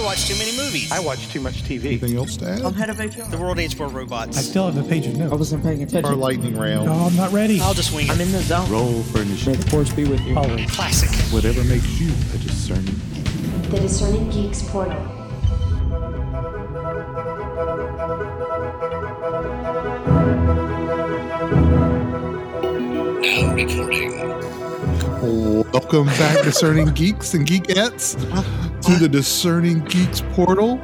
I watch too many movies. I watch too much TV. Anything else to add? I'm head of HR. the world needs more robots. I still have a page of I wasn't paying attention. Our attention. lightning round. No, I'm not ready. I'll just wing it. I'm in the zone. Roll for initiative. May the force be with you. Always. Classic. Whatever makes you a discerning. The Discerning Geeks portal. Recording. Welcome back, discerning geeks and geekettes, to the Discerning Geeks portal,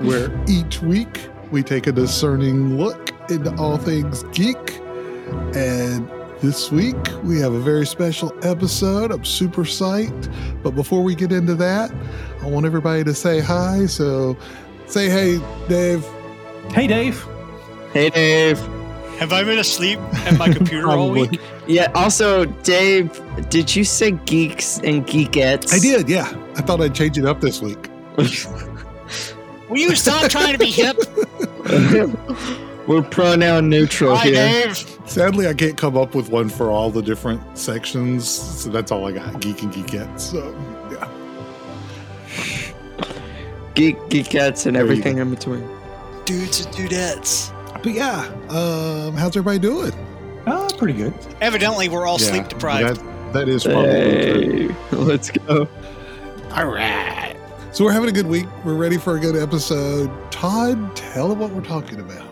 where each week we take a discerning look into all things geek. And this week we have a very special episode. I'm super psyched. But before we get into that, I want everybody to say hi. So say hey, Dave. Hey, Dave. Hey, Dave. Have I been asleep at my computer all week? Yeah, also, Dave, did you say geeks and geekettes? I did, yeah. I thought I'd change it up this week. Will you stop trying to be hip? We're pronoun neutral Hi, here. Dave. Sadly, I can't come up with one for all the different sections, so that's all I got. Geek and geekettes. So, yeah. Geek, geekettes, and There you everything in between. Dudes and dudettes. But yeah, um, how's everybody doing? Oh, pretty good. Evidently, we're all Yeah, sleep deprived. That, that is probably true. Hey, let's go. All right. So we're having a good week. We're ready for a good episode. Todd, tell them what we're talking about.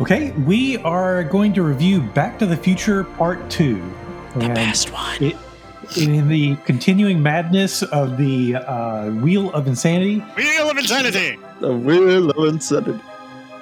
Okay, we are going to review Back to the Future Part 2. The And one. it, in the continuing madness of the uh, Wheel of Insanity, Wheel of Insanity. The wheel of insanity.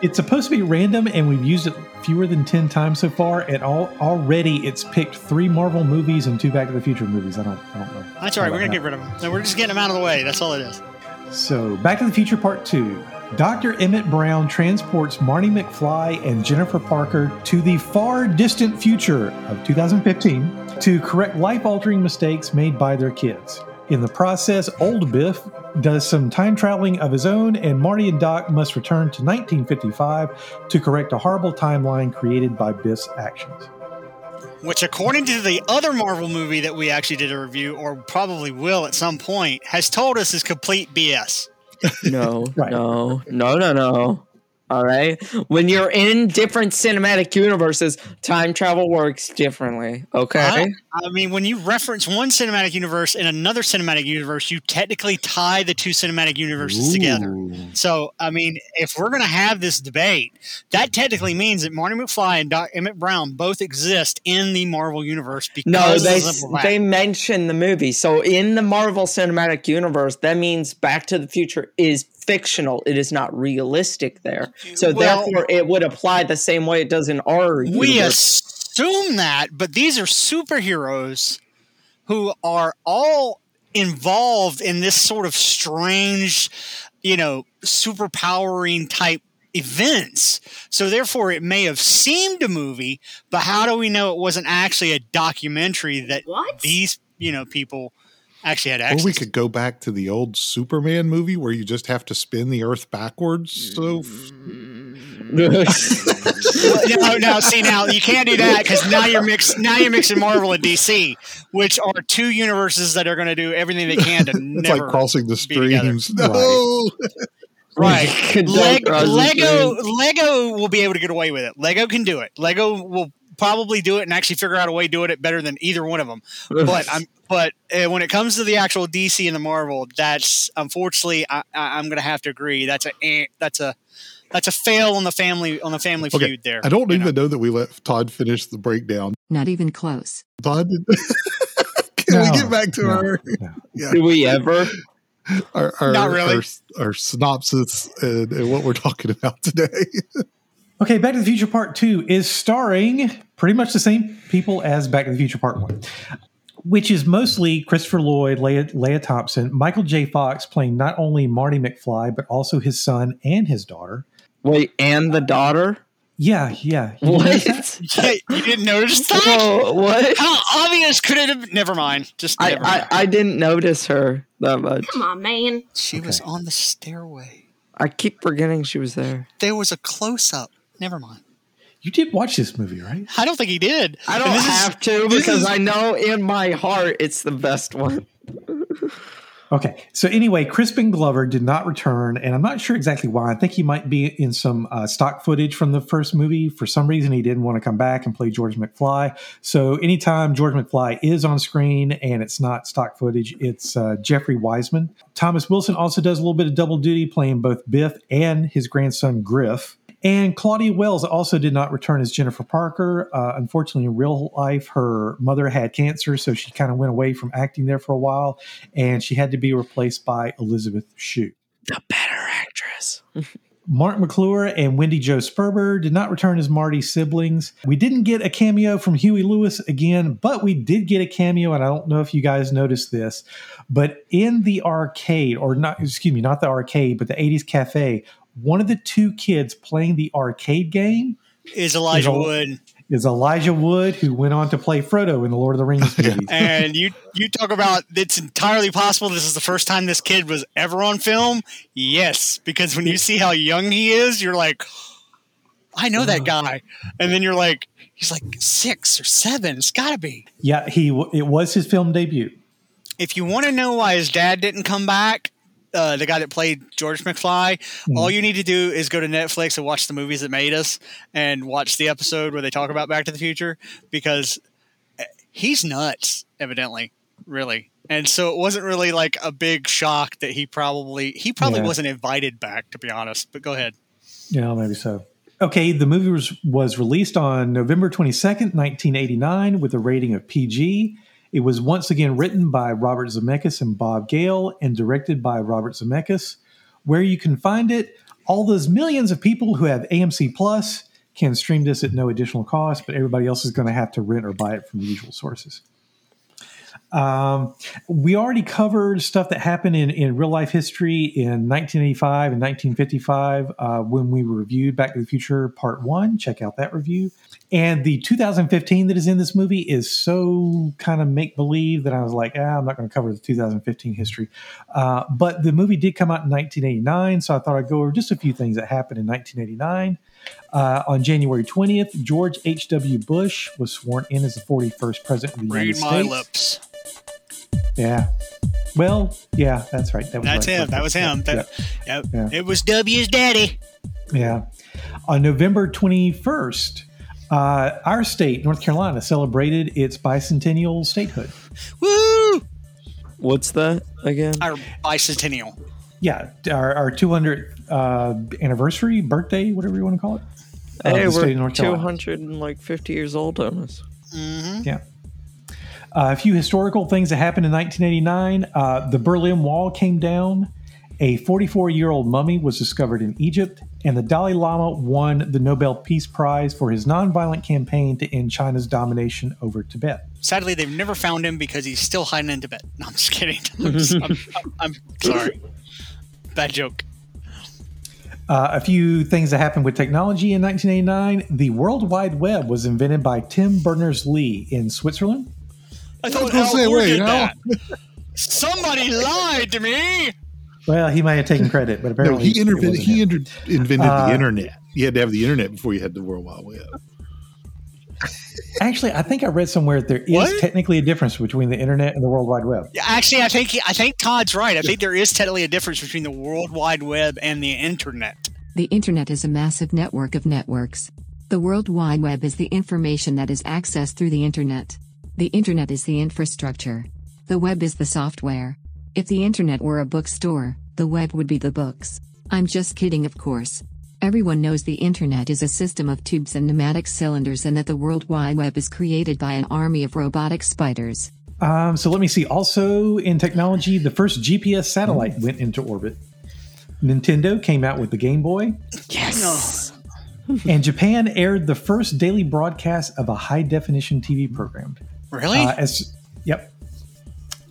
It's supposed to be random, and we've used it fewer than 10 times so far, and all, already it's picked three Marvel movies and two Back to the Future movies. I don't, I don't know. That's all right. We're going to get rid of them. No, we're just getting them out of the way. That's all it is. So, Back to the Future Part 2. Dr. Emmett Brown transports Marty McFly and Jennifer Parker to the far distant future of 2015 to correct life altering mistakes made by their kids. In the process, old Biff does some time traveling of his own, and Marty and Doc must return to 1955 to correct a horrible timeline created by Biff's actions. Which, according to the other Marvel movie that we actually did a review, or probably will at some point, has told us is complete BS. No, Right. no, no, no, no. All right. When you're in different cinematic universes, time travel works differently. Okay. I mean, when you reference one cinematic universe in another cinematic universe, you technically tie the two cinematic universes together. So, I mean, if we're going to have this debate, that technically means that Marty McFly and Doc Emmett Brown both exist in the Marvel universe because No, they simple they mention the movie. So in the Marvel Cinematic Universe, that means Back to the Future is fictional. It is not realistic there. So Well- therefore, it would apply the same way it does in our we universe. Assume that, but these are superheroes who are all involved in this sort of strange, you know, superpowering type events. So therefore it may have seemed a movie, but how do we know it wasn't actually a documentary that What? these, you know, people actually had Or we could go back to the old Superman movie where you just have to spin the Earth backwards. So, Well, no, no. See, now you can't do that because now you're mix. Now you're mixing Marvel and DC, which are two universes that are going to do everything they can to it's never. like crossing the streams. No. right. Leg- Lego, streams. Lego will be able to get away with it. Lego can do it. Lego will probably do it and actually figure out a way to do it better than either one of them. But I'm. But uh, when it comes to the actual DC and the Marvel, that's unfortunately I, I, I'm going to have to agree. That's a eh, that's a that's a fail on the family on the family Okay, feud there. I don't even know. know that we let Todd finish the breakdown. Not even close. Todd, did- can we get back to no, our, no. yeah, Do we ever? our, our, Not really. our, our synopsis and, and what we're talking about today? Okay, Back to the Future Part 2 is starring pretty much the same people as Back to the Future Part 1, which is mostly Christopher Lloyd, Lea, Lea Thompson, Michael J. Fox playing not only Marty McFly, but also his son and his daughter. Wait, and the daughter? Yeah, yeah. You? What? Yeah, you didn't notice that? Oh, what? How obvious could it have? Never mind. Just I, never I, mind. I didn't notice her that much. Come on, man. she was on the stairway. I keep forgetting she was there. There was a close up. Never mind. You did watch this movie, right? I don't think he did. I don't this is- have to because is- I know in my heart it's the best one. Okay, so anyway, Crispin Glover did not return, and I'm not sure exactly why. I think he might be in some uh, stock footage from the first movie. For some reason, he didn't want to come back and play George McFly. So anytime George McFly is on screen and it's not stock footage, it's uh, Jeffrey Weissman. Thomas Wilson also does a little bit of double duty, playing both Biff and his grandson Griff. And Claudia Wells also did not return as Jennifer Parker. Uh, unfortunately, in real life, her mother had cancer, so she kind of went away from acting there for a while, and she had to be replaced by Elizabeth Shue. The better actress. Marc McClure and Wendy Jo Sperber did not return as Marty's siblings. We didn't get a cameo from Huey Lewis again, but we did get a cameo, and I don't know if you guys noticed this, but in the arcade, or not, excuse me, not the arcade, but the 80s cafe, one of the two kids playing the arcade game Is Elijah Is El- Wood. is Elijah Wood, who went on to play Frodo in the Lord of the Rings movies. And you you talk about it's entirely possible this is the first time this kid was ever on film. Yes, because when you see how young he is, you're like, I know that uh-huh. guy, and then you're like, he's like six or seven. It's got to be. yeah, he it was his film debut. If you want to know why his dad didn't come back, uh, the guy that played George McFly, all you need to do is go to Netflix and watch the movies that made us, and watch the episode where they talk about Back to the Future because uh, he's nuts, evidently, really. And so it wasn't really like a big shock that he probably he probably Yeah. wasn't invited back, to be honest. But go ahead. Yeah, maybe so. Okay, the movie was, was released on November 22nd, 1989, with a rating of PG. It was once again written by Robert Zemeckis and Bob Gale and directed by Robert Zemeckis. Where you can find it, all those millions of people who have AMC Plus can stream this at no additional cost, but everybody else is going to have to rent or buy it from the usual sources. Um, we already covered stuff that happened in, in real life history in 1985 and 1955 uh, when we reviewed Back to the Future Part 1. Check out that review. And the 2015 that is in this movie is so kind of make believe that I was like, ah, I'm not going to cover the 2015 history. Uh, but the movie did come out in 1989, so I thought I'd go over just a few things that happened in 1989. Uh, on January 20th, George H.W. Bush was sworn in as the 41st president of the Read United my States. lips. Yeah. Well, yeah, that's right. That was That's right. him. That was him. Yeah, That, yep. Yeah. It was W's daddy. yeah. On November 21st, uh, our state, North Carolina, celebrated its bicentennial statehood. Woo! What's that again? Our bicentennial. Yeah, our, our 200th uh, anniversary, birthday, whatever you want to call it. of Hey, the state of we're North two Carolina. hundred and like fifty years old on us. hmm Yeah. Uh, a few historical things that happened in 1989. Uh, the Berlin Wall came down. A 44 year old mummy was discovered in Egypt. And the Dalai Lama won the Nobel Peace Prize for his nonviolent campaign to end China's domination over Tibet. Sadly, they've never found him because he's still hiding in Tibet. No, I'm just kidding. I'm, just- I'm- I'm- I'm sorry. Bad joke. Uh, a few things that happened with technology in 1989. The World Wide Web was invented by Tim Berners Lee in Switzerland. I thought gonna Al say, Gore wait, did no. that. Somebody lied to me. Well, he may have taken credit, but No, apparently he, it intervened, he inter- invented Uh, the internet. You had to have the internet before you had the World Wide Web. Actually, I think I read somewhere that there is What? technically a difference between the internet and the World Wide Web. Yeah, Actually, I think I think Todd's right. I think there is technically a difference between the World Wide Web and the Internet. The Internet is a massive network of networks. The World Wide Web is the information that is accessed through the Internet. The Internet is the infrastructure. The web is the software. If the Internet were a bookstore, the web would be the books. I'm just kidding, of course. Everyone knows the Internet is a system of tubes and pneumatic cylinders and that the World Wide Web is created by an army of robotic spiders. Um, so let me see. Also in technology, the first GPS satellite went into orbit. Nintendo came out with the Game Boy, Yes. and Japan aired the first daily broadcast of a high definition TV program. Really? Uh, as yep.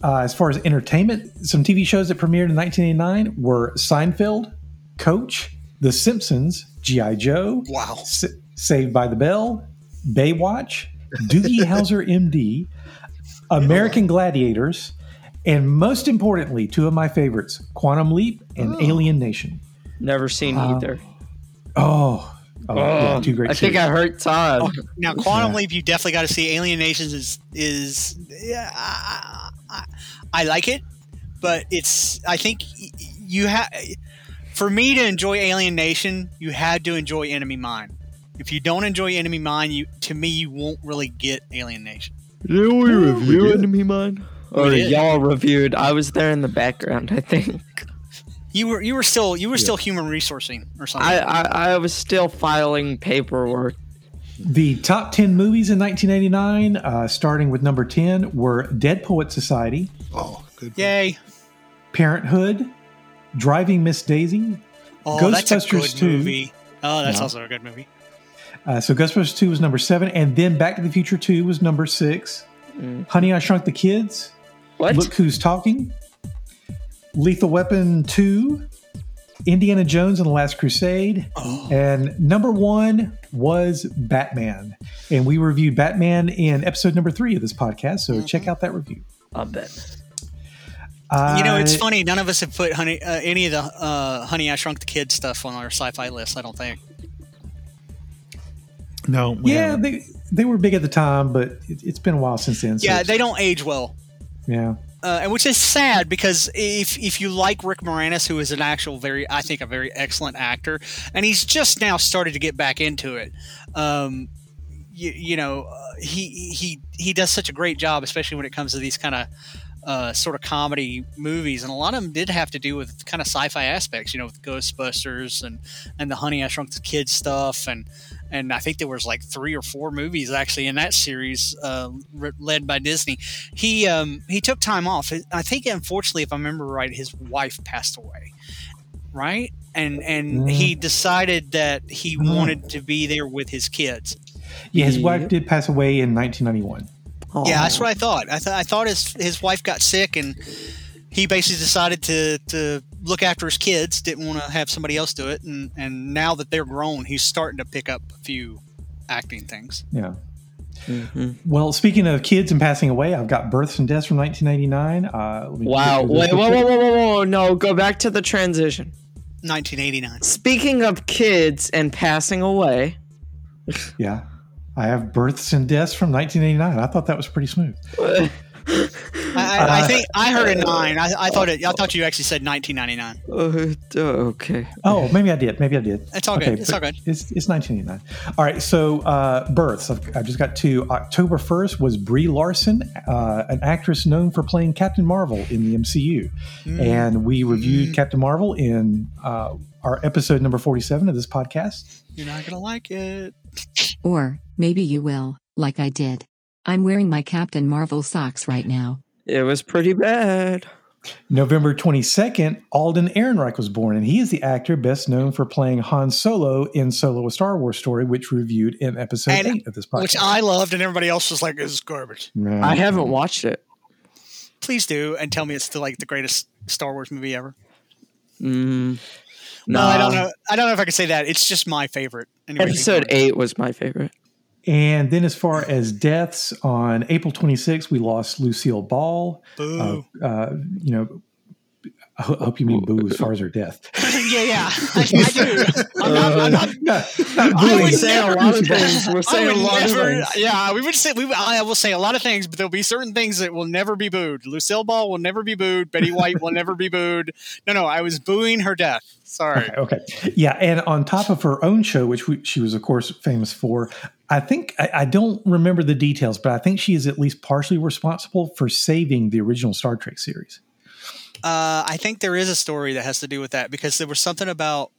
Uh, as far as entertainment, some TV shows that premiered in 1989 were Seinfeld, Coach, The Simpsons, GI Joe, wow. S- Saved by the Bell, Baywatch, Doogie Howser MD, American Gladiators, and most importantly, two of my favorites, Quantum Leap and Oh. Alien Nation. Never seen Uh, either. Oh, oh, yeah, two great I think series. I hurt Todd. Oh, now, Quantum Yeah. Leap, you definitely got to see. Alien Nations is is yeah, I, I, I like it, but it's I think you have for me to enjoy Alien Nation, you had to enjoy Enemy Mine. If you don't enjoy Enemy Mine, you to me you won't really get Alien Nation. Did we review did. Enemy Mine? Oh, or y'all reviewed? I was there in the background. I think You were you were still you were still human resourcing or something. I, I I was still filing paperwork. The top 10 movies in 1989, uh, starting with number 10, were Dead Poet Society, Oh, good. Yay! Parenthood, Driving Miss Daisy. Oh, that's a Ghostbusters good 2. movie. Oh, that's Yeah. also a good movie. Uh, so Ghostbusters 2 was number 7, and then Back to the Future 2 was number 6. Honey, I Shrunk the Kids, What? Look Who's Talking, Lethal Weapon 2, Indiana Jones and the Last Crusade, and number one was Batman. And we reviewed Batman in episode number three of this podcast, so check out that review. I bet. You know, it's Uh, funny. None of us have put honey uh, any of the uh, Honey I Shrunk the Kids stuff on our sci-fi list. I don't think. No, we Yeah, haven't. they they were big at the time, but it, it's been a while since then. so Yeah, it's- they don't age well. yeah. Uh, and which is sad because if if you like Rick Moranis, who is an actual very, I think, a very excellent actor, and he's just now started to get back into it. Um, you, you know, uh, he he he does such a great job, especially when it comes to these kind of uh, sort of comedy movies, and a lot of them did have to do with kind of sci-fi aspects, you know, with Ghostbusters and and the Honey I Shrunk the Kids stuff, and and I think there was like three or four movies actually in that series, uh, re- led by Disney. He um, he took time off. I think, unfortunately, if I remember right, his wife passed away, right? And and Mm. he decided that he Mm. wanted to be there with his kids. Yeah, his Yep. wife did pass away in 1991. Yeah, that's what I thought. I thought I thought his his wife got sick, and he basically decided to to look after his kids. Didn't want to have somebody else do it, and and now that they're grown, he's starting to pick up a few acting things. Yeah. Mhm. Well, speaking of kids and passing away, I've got births and deaths from 1989. Uh, let me Wow. get through this Wait, whoa, whoa, whoa, whoa, whoa. No, go back to the transition. 1989. Speaking of kids and passing away, Yeah. I have births and deaths from 1989. I thought that was pretty smooth. I, I, I think I heard a nine. I, I thought it. I thought you actually said 1999. uh, okay. Oh, maybe I did. Maybe I did. It's all good. It's but all good. It's, it's 1989. All right. So, uh, births. I've, I've just got two. October 1st was Brie Larson, uh, an actress known for playing Captain Marvel in the MCU. Mm. And we reviewed Captain Marvel in uh, our episode number 47 of this podcast. You're not gonna like it. Or, maybe you will, like I did. I'm wearing my Captain Marvel socks right now. It was pretty bad. November 22nd, Alden Ehrenreich was born, and he is the actor best known for playing Han Solo in Solo: A Star Wars Story, which reviewed in episode And- eight of this podcast. Which I loved, and everybody else was like, "This is garbage." Yeah. I haven't watched it. Please do, and tell me it's still like the greatest Star Wars movie ever. Mm, No, I don't know. I don't know if I can say that. It's just my favorite. Anyway, keep Episode eight was my favorite. And then, as far as deaths, on April 26th, we lost Lucille Ball. Uh, uh, you know, I hope you mean boo as far as her death. yeah, yeah, I, I do. I'm not, I'm not, No, not I would saying a lot of things. We're saying a lot of things. Yeah, we would say we. I will say a lot of things, but there'll be certain things that will never be booed. Lucille Ball will never be booed. Betty White will never be booed. No, no, I was booing her death. Sorry. Okay. Yeah. And on top of her own show, which we, she was, of course, famous for, I think, I, I don't remember the details, but I think she is at least partially responsible for saving the original Star Trek series. Uh, I think there is a story that has to do with that because there was something about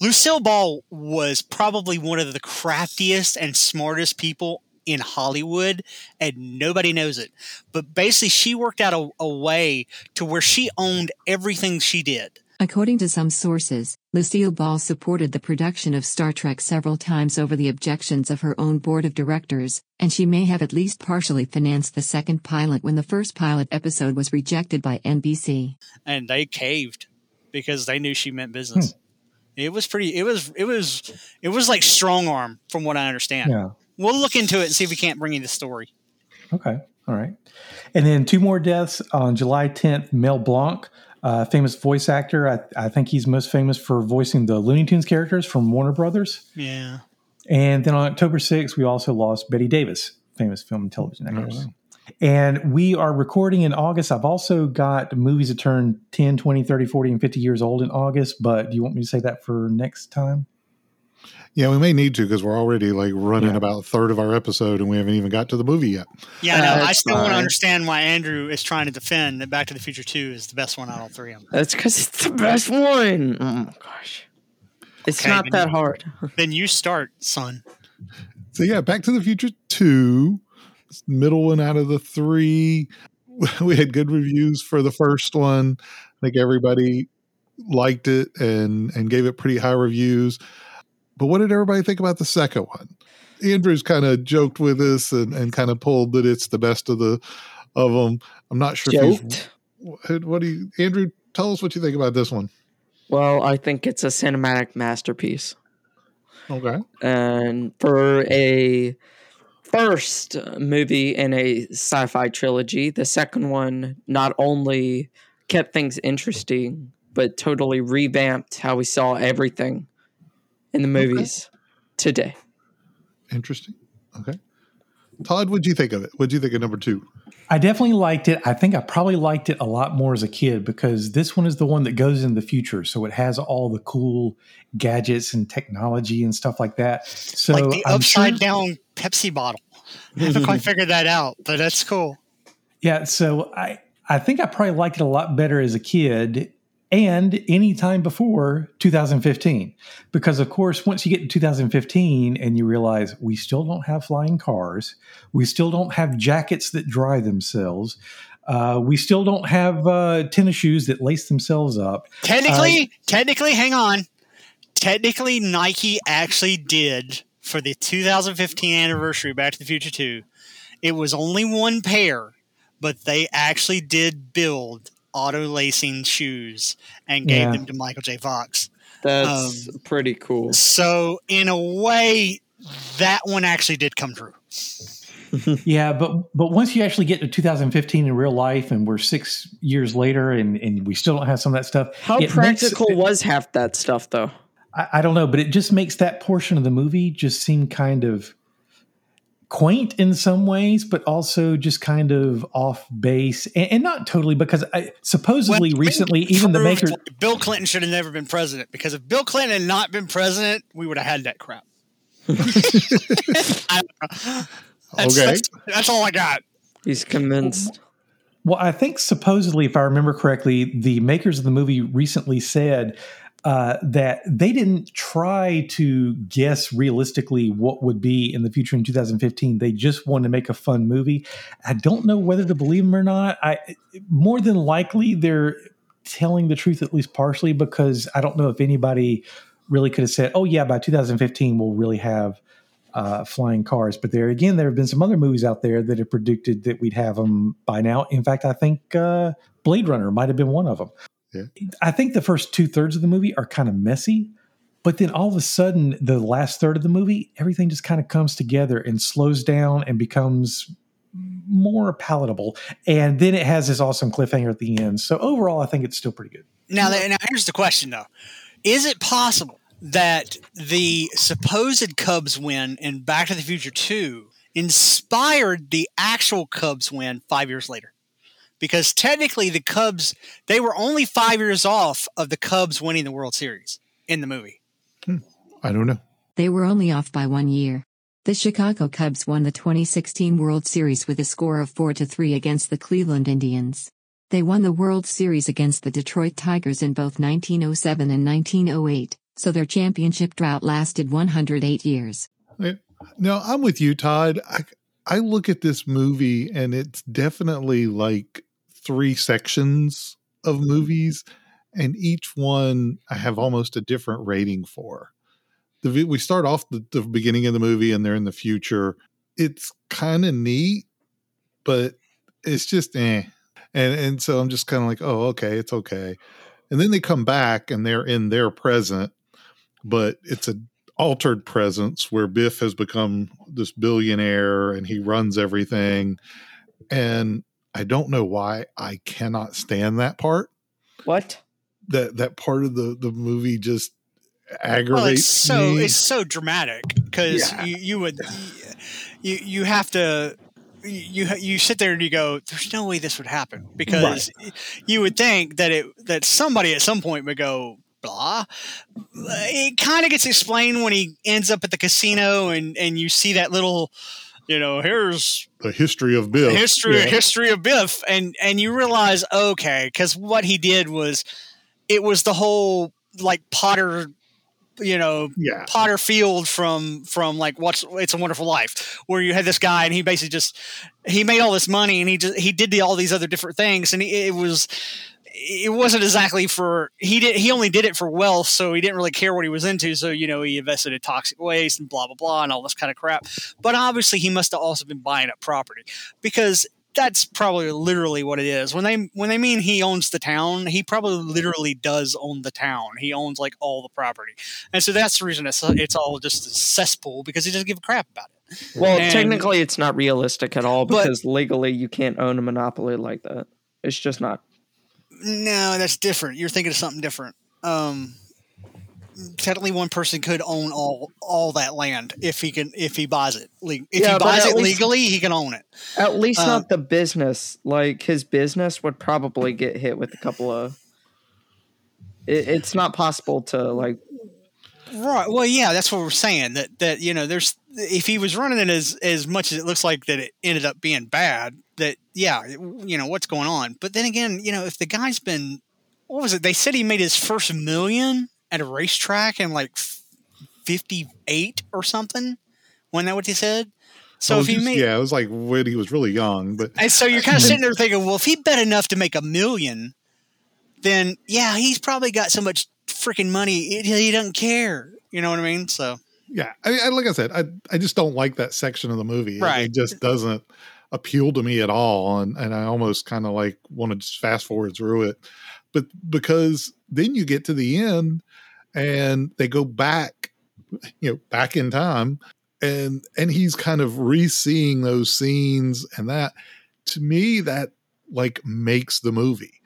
Lucille Ball was probably one of the craftiest and smartest people in Hollywood, and nobody knows it. But basically, she worked out a, a way to where she owned everything she did. According to some sources, Lucille Ball supported the production of Star Trek several times over the objections of her own board of directors, and she may have at least partially financed the second pilot when the first pilot episode was rejected by NBC. and they caved because they knew she meant business. Hmm. It was pretty. It was. It was. It was like strong arm, from what I understand. Yeah. We'll look into it and see if we can't bring you the story. Okay. All right. And then two more deaths on July 10th. Mel Blanc, uh, famous voice actor. I, I think he's most famous for voicing the Looney Tunes characters from Warner Brothers. Yeah. And then on October 6th, we also lost Bette Davis, famous film and television actress. And we are recording in August. I've also got movies that turn 10, 20, 30, 40, and 50 years old in August. But do you want me to say that for next time? Yeah, we may need to because we're already like running Yeah. about a third of our episode and we haven't even got to the movie yet. Yeah, no, I still want to understand why Andrew is trying to defend that Back to the Future 2 is the best one out of all three of them. That's because it's the best one. Oh my gosh. It's Okay, not then- that hard. Then you start, son. So yeah, Back to the Future Two, middle one out of the three. We had good reviews for the first one. I think everybody liked it and and gave it pretty high reviews. But what did everybody think about the second one? Andrew's kind of joked with us and, and kind of pulled that it's the best of the of them. I'm not sure Joked. what, what do you Andrew tell us what you think about this one. Well, I think it's a cinematic masterpiece. Okay. and for a first movie in a sci-fi trilogy the second one not only kept things interesting but totally revamped how we saw everything in the movies today Interesting. Okay. Todd, what'd you think of it? What'd you think of number two? I definitely liked it. I think I probably liked it a lot more as a kid because this one is the one that goes in the future. So it has all the cool gadgets and technology and stuff like that. So like the upside sure- down Pepsi bottle. I haven't quite figured that out, but that's cool. Yeah, so I I think I probably liked it a lot better as a kid and any time before 2015 because of course once you get to 2015 and you realize we still don't have flying cars, we still don't have jackets that dry themselves. Uh, we still don't have uh, tennis shoes that lace themselves up. Technically, technically, hang on. Technically, Nike actually did for the 2015 anniversary Back to the Future 2. It was only one pair, but they actually did build auto lacing shoes and gave Yeah. them to Michael J. Fox. that's um, pretty cool So, in a way, that one actually did come true. Yeah, but but once you actually get to 2015 in real life, and we're six years later, and and we still don't have some of that stuff. how it makes- practical was half that stuff though I, I don't know, but it just makes that portion of the movie just seem kind of quaint in some ways, but also just kind of off base, and, and not totally because I, supposedly Well, recently, even the proved maker. Bill Clinton should have never been president because if Bill Clinton had not been president, we would have had that crap. I don't know. That's, Okay. that's, that's all I got. he's convinced Well, I think supposedly, if I remember correctly, the makers of the movie recently said uh, that they didn't try to guess realistically what would be in the future in 2015. They just wanted to make a fun movie. I don't know whether to believe them or not. I more than likely they're telling the truth at least partially because I don't know if anybody really could have said, "Oh yeah, by 2015 we'll really have." uh, flying cars. But there again, there have been some other movies out there that have predicted that we'd have them by now. In fact, I think uh, Blade Runner might have been one of them. Yeah. I think the first two thirds of the movie are kind of messy. But then all of a sudden, the last third of the movie, everything just kind of comes together and slows down and becomes more palatable. And then it has this awesome cliffhanger at the end. So overall, I think it's still pretty good. Now, now here's the question though: Is it possible that the supposed Cubs win in Back to the Future Two inspired the actual Cubs win five years later? Because technically, the Cubs they were only five years off of the Cubs winning the World Series in the movie. Hmm. I don't know. They were only off by one year. The Chicago Cubs won the 2016 World Series with a score of 4 to 3 against the Cleveland Indians. They won the World Series against the Detroit Tigers in both 1907 and 1908, so their championship drought lasted 108 years. No, I'm with you, Todd. I I look at this movie and it's definitely like three sections of movies, and each one I have almost a different rating for. The we start off the, the beginning of the movie and they're in the future. It's kind of neat, but it's just eh. And and so I'm just kind of like, oh, okay, it's okay. And then they come back and they're in their present, but it's a altered presence where Biff has become this billionaire and he runs everything. And I don't know why I cannot stand that part. what That that part of the the movie just Well, aggravates it's so me. it's so dramatic because Yeah. you, you would you you have to you you sit there and you go, "There's no way this would happen," because you would think that it that somebody at some point would go, "Blah." It kind of gets explained when he ends up at the casino and and you see that little, you know, here's The history of Biff, history Yeah. history of Biff, and and you realize okay, because what he did was, it was the whole like Potter, you know, Yeah. Potter Field from from like what's It's a Wonderful Life, where you had this guy and he basically just he made all this money and he just he did the, all these other different things and he, it was it wasn't exactly for he did he only did it for wealth so he didn't really care what he was into so you know he invested in toxic waste and blah blah blah and all this kind of crap but obviously he must have also been buying up property because that's probably literally what it is when they when they mean he owns the town he probably literally does own the town he owns like all the property and so that's the reason it's, it's all just a cesspool because he doesn't give a crap about it Well, And- technically, it's not realistic at all But- because legally you can't own a monopoly like that. It's just not. No, that's different. You're thinking of something different. Um, technically, one person could own all all that land if he can if he buys it. Le- If Yeah, he buys it least- legally, he can own it. At least Um, not the business. Like his business would probably get hit with a couple of. It, it's not possible to like. Right. Well, yeah, that's what we're saying. That that you know, there's if he was running it as as much as it looks like that it ended up being bad. That yeah, you know what's going on. But then again, you know, if the guy's been what was it? They said he made his first million at a racetrack in like fifty eight or something. Wasn't that what they said? So if he just- made yeah, it was like when he was really young, but And so you're kind of sitting there thinking, well, if he bet enough to make a million, then yeah, he's probably got so much freaking money he, he doesn't care. You know what I mean? So yeah, I, I like I said, I I just don't like that section of the movie. It- Right. It, just doesn't appeal to me at all, and and I almost kind of like want to just fast forward through it, but because then you get to the end and they go back, you know, back in time, and and he's kind of re-seeing those scenes and that to me that like makes the movie,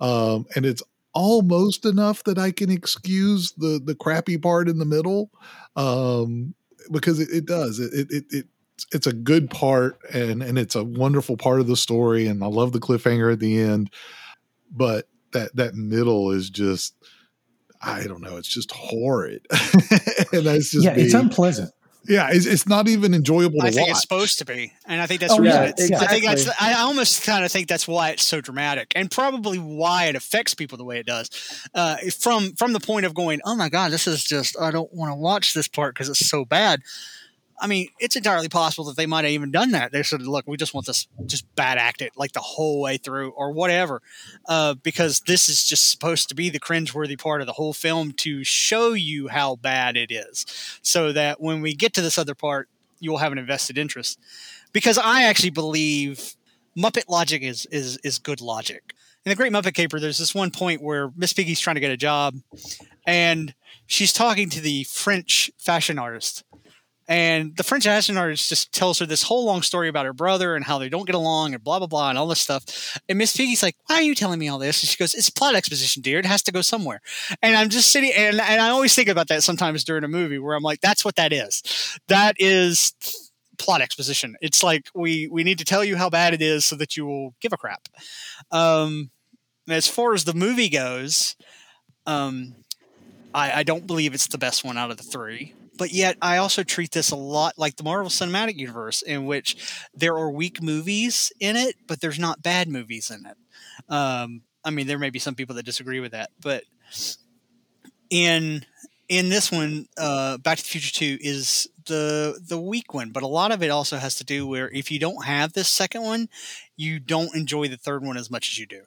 um, and it's almost enough that I can excuse the the crappy part in the middle, um, because it, it does it it it. It it's a good part and and it's a wonderful part of the story and I love the cliffhanger at the end but that that middle is just I don't know it's just horrid and that's just yeah, it's unpleasant. yeah it's, it's not even enjoyable to I think watch it's supposed to be, and I think that's Oh, yeah, it's, I think that's. I almost kind of think that's why it's so dramatic, and probably why it affects people the way it does. Uh, from from the point of going, oh my god, this is just. I don't want to watch this part because it's so bad. I mean, it's entirely possible that they might have even done that. They said, "Look, we just want this just bad act it like the whole way through, or whatever," uh, because this is just supposed to be the cringeworthy part of the whole film to show you how bad it is, so that when we get to this other part, you will have an invested interest. Because I actually believe Muppet logic is is is good logic. In the Great Muppet Caper, there's this one point where Miss Piggy's trying to get a job, and she's talking to the French fashion artist. And the French artist just tells her this whole long story about her brother and how they don't get along and blah blah blah and all this stuff. And Miss Piggy's like, "Why are you telling me all this?" And she goes, "It's plot exposition, dear. It has to go somewhere." And I'm just sitting and, and I always think about that sometimes during a movie where I'm like, "That's what that is. That is plot exposition. It's like we we need to tell you how bad it is so that you will give a crap." Um, as far as the movie goes, um, I, I don't believe it's the best one out of the three. But yet, I also treat this a lot like the Marvel Cinematic Universe, in which there are weak movies in it, but there's not bad movies in it. Um, I mean, there may be some people that disagree with that, but in in this one, uh, Back to the Future Two is the the weak one, but a lot of it also has to do where if you don't have this second one, you don't enjoy the third one as much as you do,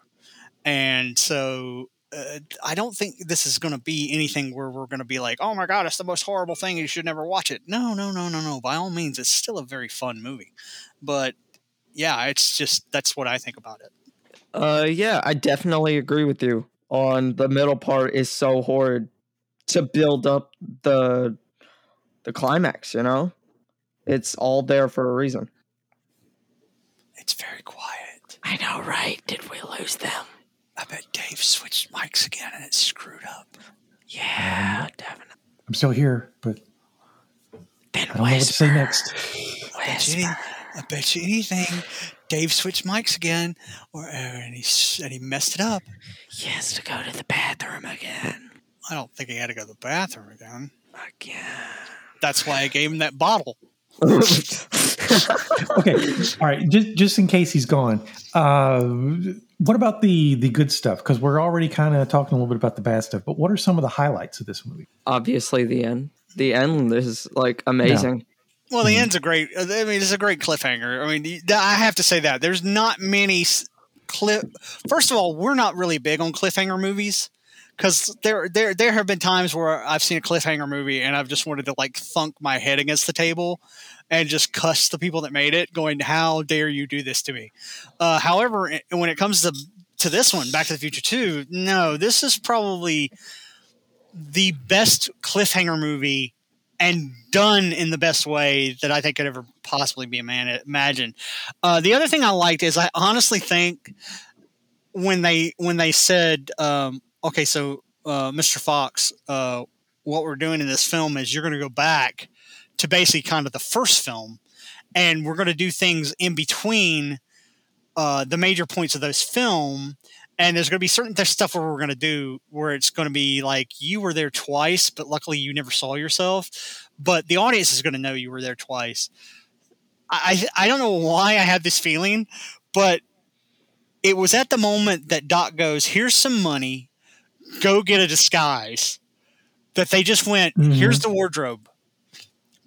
and so uh, I don't think this is going to be anything where we're going to be like, oh my god, it's the most horrible thing, you should never watch it. No, no, no, no, no. By all means, it's still a very fun movie, but yeah, it's just that's what I think about it. Uh, yeah, I definitely agree with you on the middle part is so horrid to build up the the climax. You know, it's all there for a reason. It's very quiet. I know, right? Did we lose them? I bet Dave switched mics again and it screwed up. Yeah, definitely. I'm still here, but Then I don't know what to say next. Judy, I bet you anything, Dave switched mics again, or uh, and he and he messed it up. He has to go to the bathroom again. I don't think he had to go to the bathroom again. Again. That's why I gave him that bottle. okay, all right. Just just in case he's gone, uh, what about the the good stuff? Because we're already kind of talking a little bit about the bad stuff. But what are some of the highlights of this movie? Obviously, the end. The end is like amazing. Well, the end's a great. I mean, it's a great cliffhanger. I mean, I have to say that there's not many s- clip. First of all, we're not really big on cliffhanger movies because there there there have been times where I've seen a cliffhanger movie and I've just wanted to like thunk my head against the table and just cuss the people that made it, going, "How dare you do this to me?" Uh, however, when it comes to to this one, Back to the Future Two, no, this is probably the best cliffhanger movie and done in the best way that I think could ever possibly be imagined. Uh, the other thing I liked is I honestly think when they when they said, um, "Okay, so uh, Mr. Fox, uh, what we're doing in this film is you're going to go back to basically kind of the first film, and we're going to do things in between uh, the major points of those film." And there's going to be certain th- stuff where we're going to do where it's going to be like you were there twice, but luckily you never saw yourself. But the audience is going to know you were there twice. I I don't know why I have this feeling, but it was at the moment that Doc goes, "Here's some money, go get a disguise." That they just went, Mhm. "Here's the wardrobe,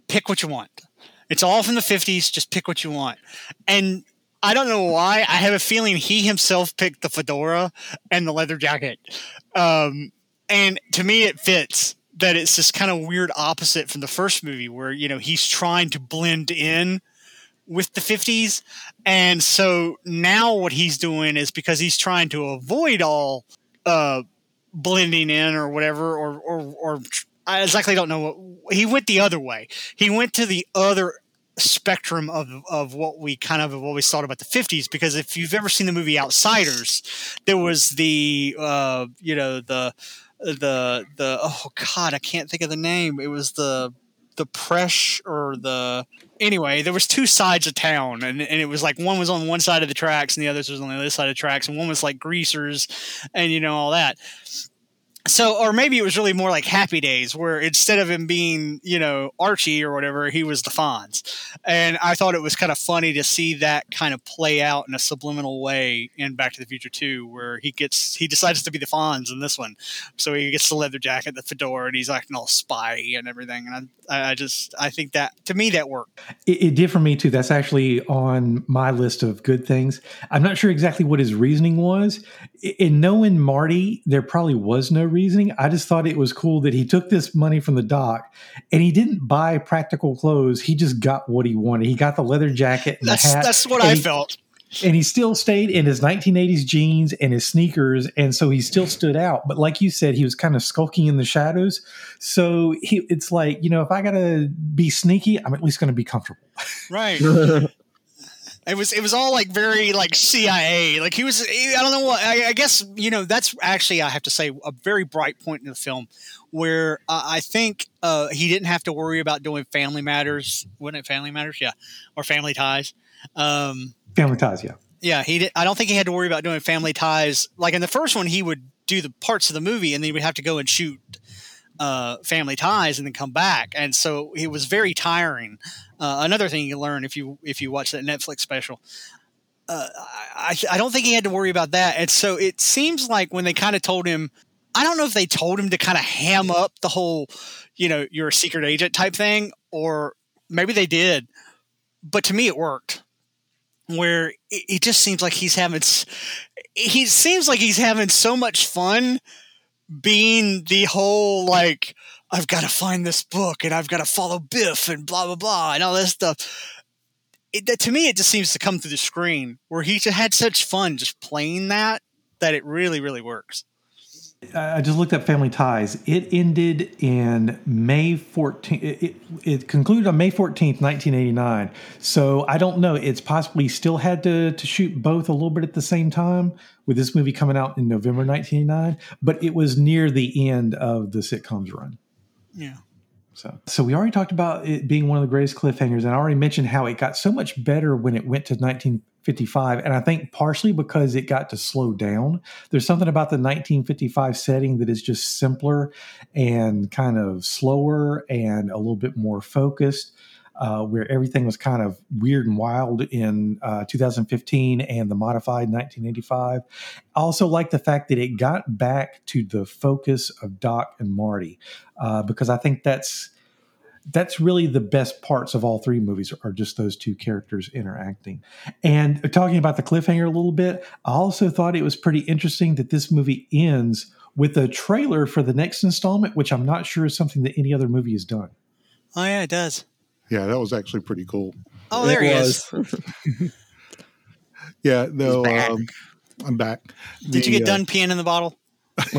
pick what you want." It's all from the '50s. Just pick what you want, and I don't know why. I have a feeling he himself picked the fedora and the leather jacket. Um, and to me, it fits that it's this kind of weird opposite from the first movie where, you know, he's trying to blend in with the 50s. And so now what he's doing is because he's trying to avoid all uh, blending in or whatever, or, or, or I exactly don't know what he went the other way. He went to the other spectrum of of what we kind of have always thought about the 50s because if you've ever seen the movie outsiders there was the uh you know the the the oh god i can't think of the name it was the the press or the anyway there was two sides of town and, and it was like one was on one side of the tracks and the others was on the other side of the tracks and one was like greasers and you know all that so or maybe it was really more like happy days where instead of him being you know archie or whatever he was the fonz and i thought it was kind of funny to see that kind of play out in a subliminal way in back to the future 2 where he gets he decides to be the fonz in this one so he gets the leather jacket the fedora and he's acting all spy and everything and i, I just i think that to me that worked It, it did for me too. That's actually on my list of good things. I'm not sure exactly what his reasoning was. In knowing Marty, there probably was no reasoning. I just thought it was cool that he took this money from the Doc and he didn't buy practical clothes. He just got what he wanted. He got the leather jacket and that's the hat. that's what and i he- felt and he still stayed in his 1980s jeans and his sneakers and so he still stood out but like you said he was kind of skulking in the shadows so he, it's like you know if i gotta be sneaky i'm at least gonna be comfortable right It was it was all like very like CIA. Like he was I don't know what I, I guess you know that's actually I have to say a very bright point in the film where uh, I think uh, he didn't have to worry about doing Family Matters. Wasn't it Family Matters? Yeah, or Family Ties. Um, family ties yeah yeah, he did. I don't think he had to worry about doing Family Ties. Like in the first one, he would do the parts of the movie and then he would have to go and shoot uh, Family Ties and then come back, and so it was very tiring. Uh, another thing you learn if you if you watch that Netflix special. Uh, I, I don't think he had to worry about that, and so it seems like when they kind of told him, I don't know if they told him to kind of ham up the whole, you know, you're a secret agent type thing, or maybe they did, but to me it worked. Where it, it just seems like he's having, he seems like he's having so much fun being the whole like I've got to find this book and I've got to follow Biff and blah blah blah and all this stuff. It, that, to me, it just seems to come through the screen where he had such fun just playing that that it really really works. I just looked up Family Ties. It ended in May 14th. It, it, it concluded on May 14th, 1989. So I don't know. It's possibly still had to, to shoot both a little bit at the same time with this movie coming out in November 1989, but it was near the end of the sitcom's run. Yeah. So, so we already talked about it being one of the greatest cliffhangers, and I already mentioned how it got so much better when it went to 1955, and I think partially because it got to slow down. There's something about the 1955 setting that is just simpler and kind of slower and a little bit more focused uh, where everything was kind of weird and wild in uh, 2015 and the modified 1985. I also like the fact that it got back to the focus of Doc and Marty uh, because I think that's that's really the best parts of all three movies are just those two characters interacting. And talking about the cliffhanger a little bit, I also thought it was pretty interesting that this movie ends with a trailer for the next installment, which I'm not sure is something that any other movie has done. Oh yeah, it does. Yeah, that was actually pretty cool. Oh, there It he was. is. Yeah, no, back. um, I'm back. Did you get uh, done peeing in the bottle? had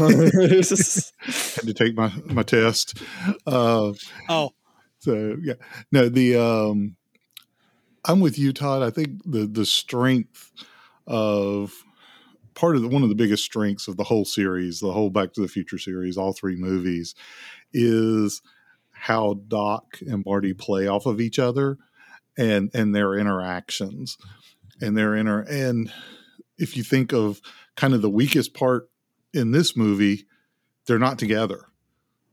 to take my my test. Uh, Oh, so yeah, no, the um, I'm with you, Todd. I think the the strength of part of the, one of the biggest strengths of the whole series, the whole Back to the Future series, all three movies, is how Doc and Marty play off of each other and and their interactions and their inner and if you think of kind of the weakest part in this movie, they're not together.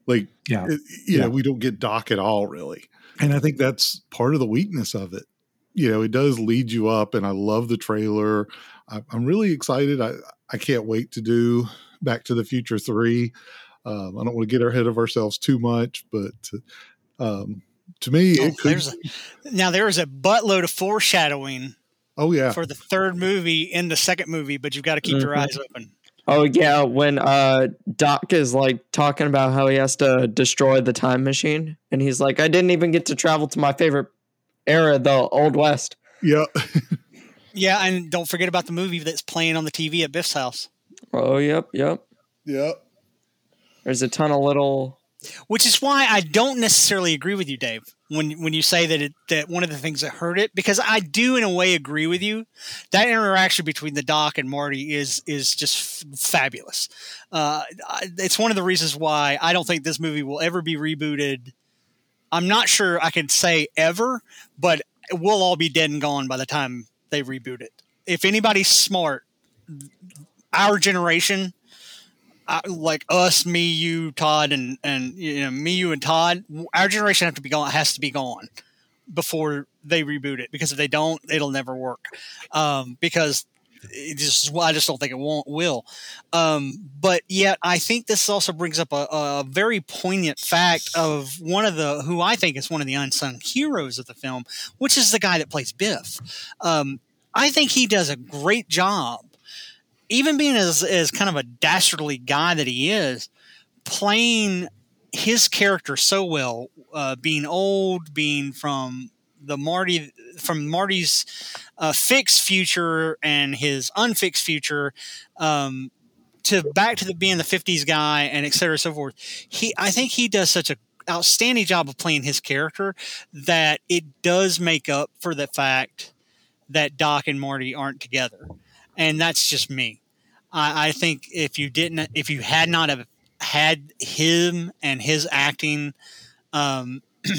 Like Yeah. it- you know, we don't get Doc at all, really. And I think that's part of the weakness of it. You know, it does lead you up, and I love the trailer. I, I'm really excited. I, I can't wait to do Back to the Future 3. Um, I don't want to get ahead of ourselves too much, but um, to me, Oh, it could. there's a, now there is a buttload of foreshadowing oh, yeah. for the third movie in the second movie, but you've got to keep your Mhm. eyes open. Oh yeah, when uh Doc is like talking about how he has to destroy the time machine, and he's like, "I didn't even get to travel to my favorite era, the Old West." Yeah. Yeah, and don't forget about the movie that's playing on the TV at Biff's house, Oh yep, yep. yep. There's a ton of little. which is why I don't necessarily agree with you, Dave, when when you say that it that one of the things that hurt it, because I do in a way agree with you. That interaction between the Doc and Marty is is just f- fabulous. Uh, it's one of the reasons why I don't think this movie will ever be rebooted. I'm not sure I can say ever, but we'll all be dead and gone by the time they reboot it. If anybody's smart, our generation, uh, like us, me, you, Todd, and and you know me, you, and Todd, our generation have to be gone has to be gone before they reboot it because if they don't, it'll never work. Um, because it just I just don't think it won't will. Um, but yet I think this also brings up a, a very poignant fact of one of the who I think is one of the unsung heroes of the film, which is the guy that plays Biff. Um, I think he does a great job, even being as as kind of a dastardly guy that he is, playing his character so well, uh, being old, being from the Marty from Marty's uh, fixed future and his unfixed future um, to back to the being the 50s guy and et cetera so forth. He i think he does such a outstanding job of playing his character that it does make up for the fact that doc and marty aren't together and that's just me. I, I think if you didn't if you had not have had him and his acting um,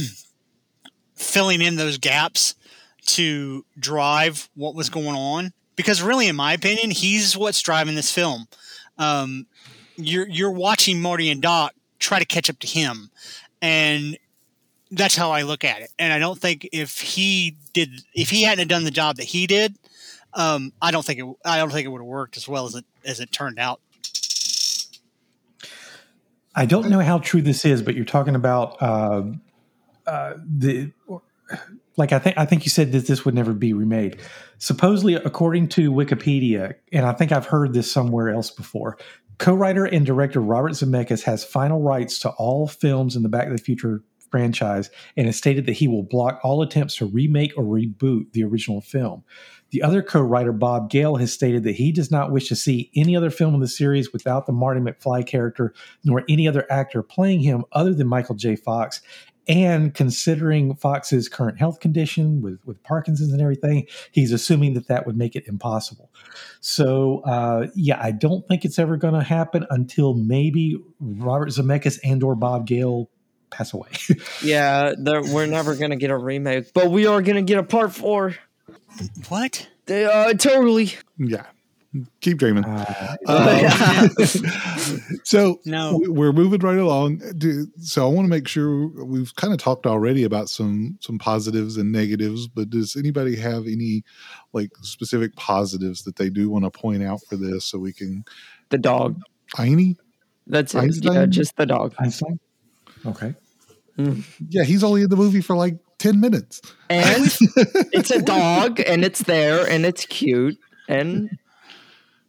filling in those gaps to drive what was going on because really in my opinion he's what's driving this film. Um, you're you're watching marty and doc try to catch up to him and that's how i look at it. And i don't think if he did if he hadn't done the job that he did um, i don't think it i don't think it would have worked as well as it as it turned out I don't know how true this is, but you're talking about uh, uh, the like I think I think you said that this would never be remade. Supposedly, according to Wikipedia, and I think I've heard this somewhere else before, co-writer and director Robert Zemeckis has final rights to all films in the Back to the Future franchise, and has stated that he will block all attempts to remake or reboot the original film. The other co-writer Bob Gale has stated that he does not wish to see any other film in the series without the Marty McFly character, nor any other actor playing him other than Michael J. Fox. And considering Fox's current health condition with, with Parkinson's and everything, he's assuming that that would make it impossible. So, uh, yeah, I don't think it's ever going to happen until maybe Robert Zemeckis and or Bob Gale pass away. Yeah, we're never gonna get a remake, but we are gonna get a part four. What? They, uh, totally. Yeah. Keep dreaming. Uh, Uh, so No. we- we're moving right along. So I want to make sure we've kind of talked already about some some positives and negatives, but does anybody have any like specific positives that they do want to point out for this so we can The dog. Heine? That's it. Yeah, just the dog. Einstein. Okay. Yeah, he's only in the movie for like 10 minutes. And it's a dog, and it's there, and it's cute, and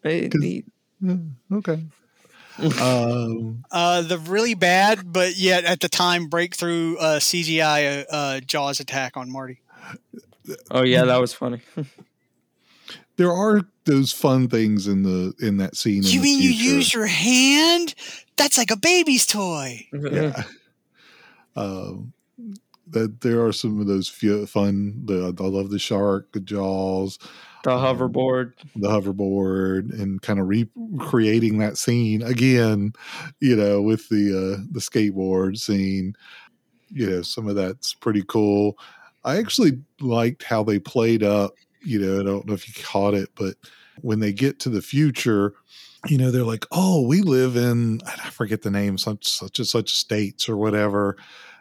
it- 'Cause- Yeah, okay. um, Uh, the really bad, but yet at the time breakthrough uh, CGI uh, Jaws attack on Marty. oh yeah, that was funny. there are those fun things in the in that scene. You mean you use your hand? That's like a baby's toy. yeah. um, that there are some of those few fun. The I love the shark, the jaws, the hoverboard. the hoverboard, and kind of recreating that scene again. You know, with the uh, the skateboard scene. You know, some of that's pretty cool. I actually liked how they played up. You know, I don't know if you caught it, but when they get to the future, you know, they're like, "Oh, we live in I forget the name, such such and such states or whatever."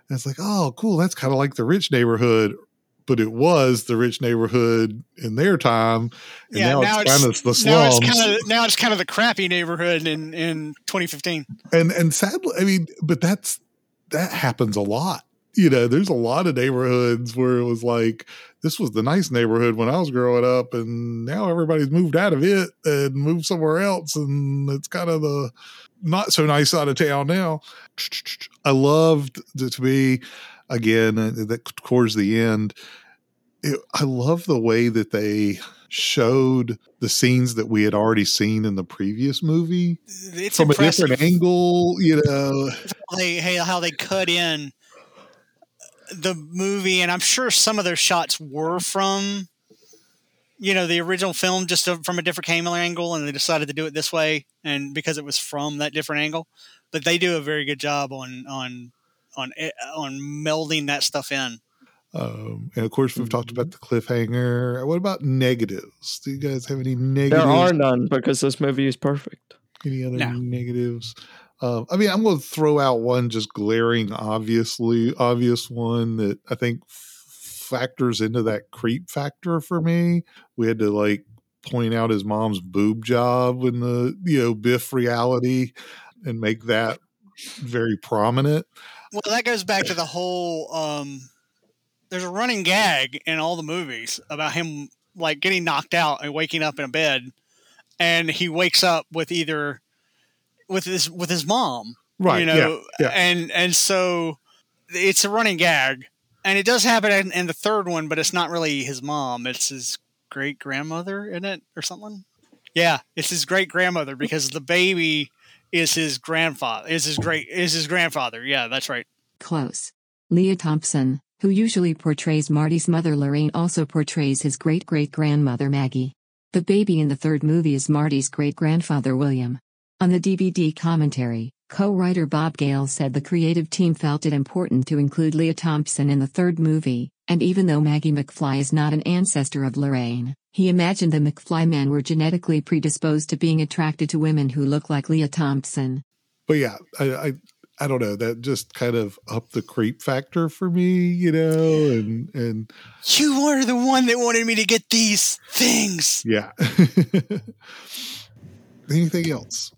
And it's like, "Oh, cool, that's kind of like the rich neighborhood." But it was the rich neighborhood in their time, and Yeah, now, now it's, kind of the Now slums. it's kind of now it's kind of the crappy neighborhood in in 2015. and and sadly, I mean, but that's that happens a lot. You know, there's a lot of neighborhoods where it was like this was the nice neighborhood when I was growing up, and now everybody's moved out of it and moved somewhere else, and it's kind of the not so nice side of town now. I loved to, to be again uh, that towards the end. It, I love the way that they showed the scenes that we had already seen in the previous movie It's from a different angle, you know. they hey, how they cut in the movie, and I'm sure some of those shots were from you know the original film, just a, from a different camera angle, and they decided to do it this way, and because it was from that different angle. But they do a very good job on on on it- on melding that stuff in. Um, and of course, we've talked about the cliffhanger. What about negatives? Do you guys have any negatives? There are none because this movie is perfect. any other No. negatives? Um, I mean, I'm going to throw out one just glaring, obviously obvious one that I think factors into that creep factor for me. We had to like point out his mom's boob job in the you know Biff reality and make that very prominent. Well, that goes back to the whole. Um, there's a running gag in all the movies about him like getting knocked out and waking up in a bed, and he wakes up with either with his with his mom, Right? You know, yeah, yeah. and and so it's a running gag, and it does happen in, in the third one, but it's not really his mom; it's his great grandmother in it or something. Yeah, it's his great grandmother because the baby is his grandfather. Is his great is his grandfather? Yeah, that's right. Close. Lea Thompson, who usually portrays Marty's mother Lorraine, also portrays his great great grandmother Maggie. The baby in the third movie is Marty's great grandfather William. On the DVD commentary, co writer Bob Gale said the creative team felt it important to include Lea Thompson in the third movie, and even though Maggie McFly is not an ancestor of Lorraine, he imagined the McFly men were genetically predisposed to being attracted to women who look like Lea Thompson. but yeah, I, I I don't know that just kind of upped the creep factor for me, you know, and and You were the one that wanted me to get these things. yeah. Anything else?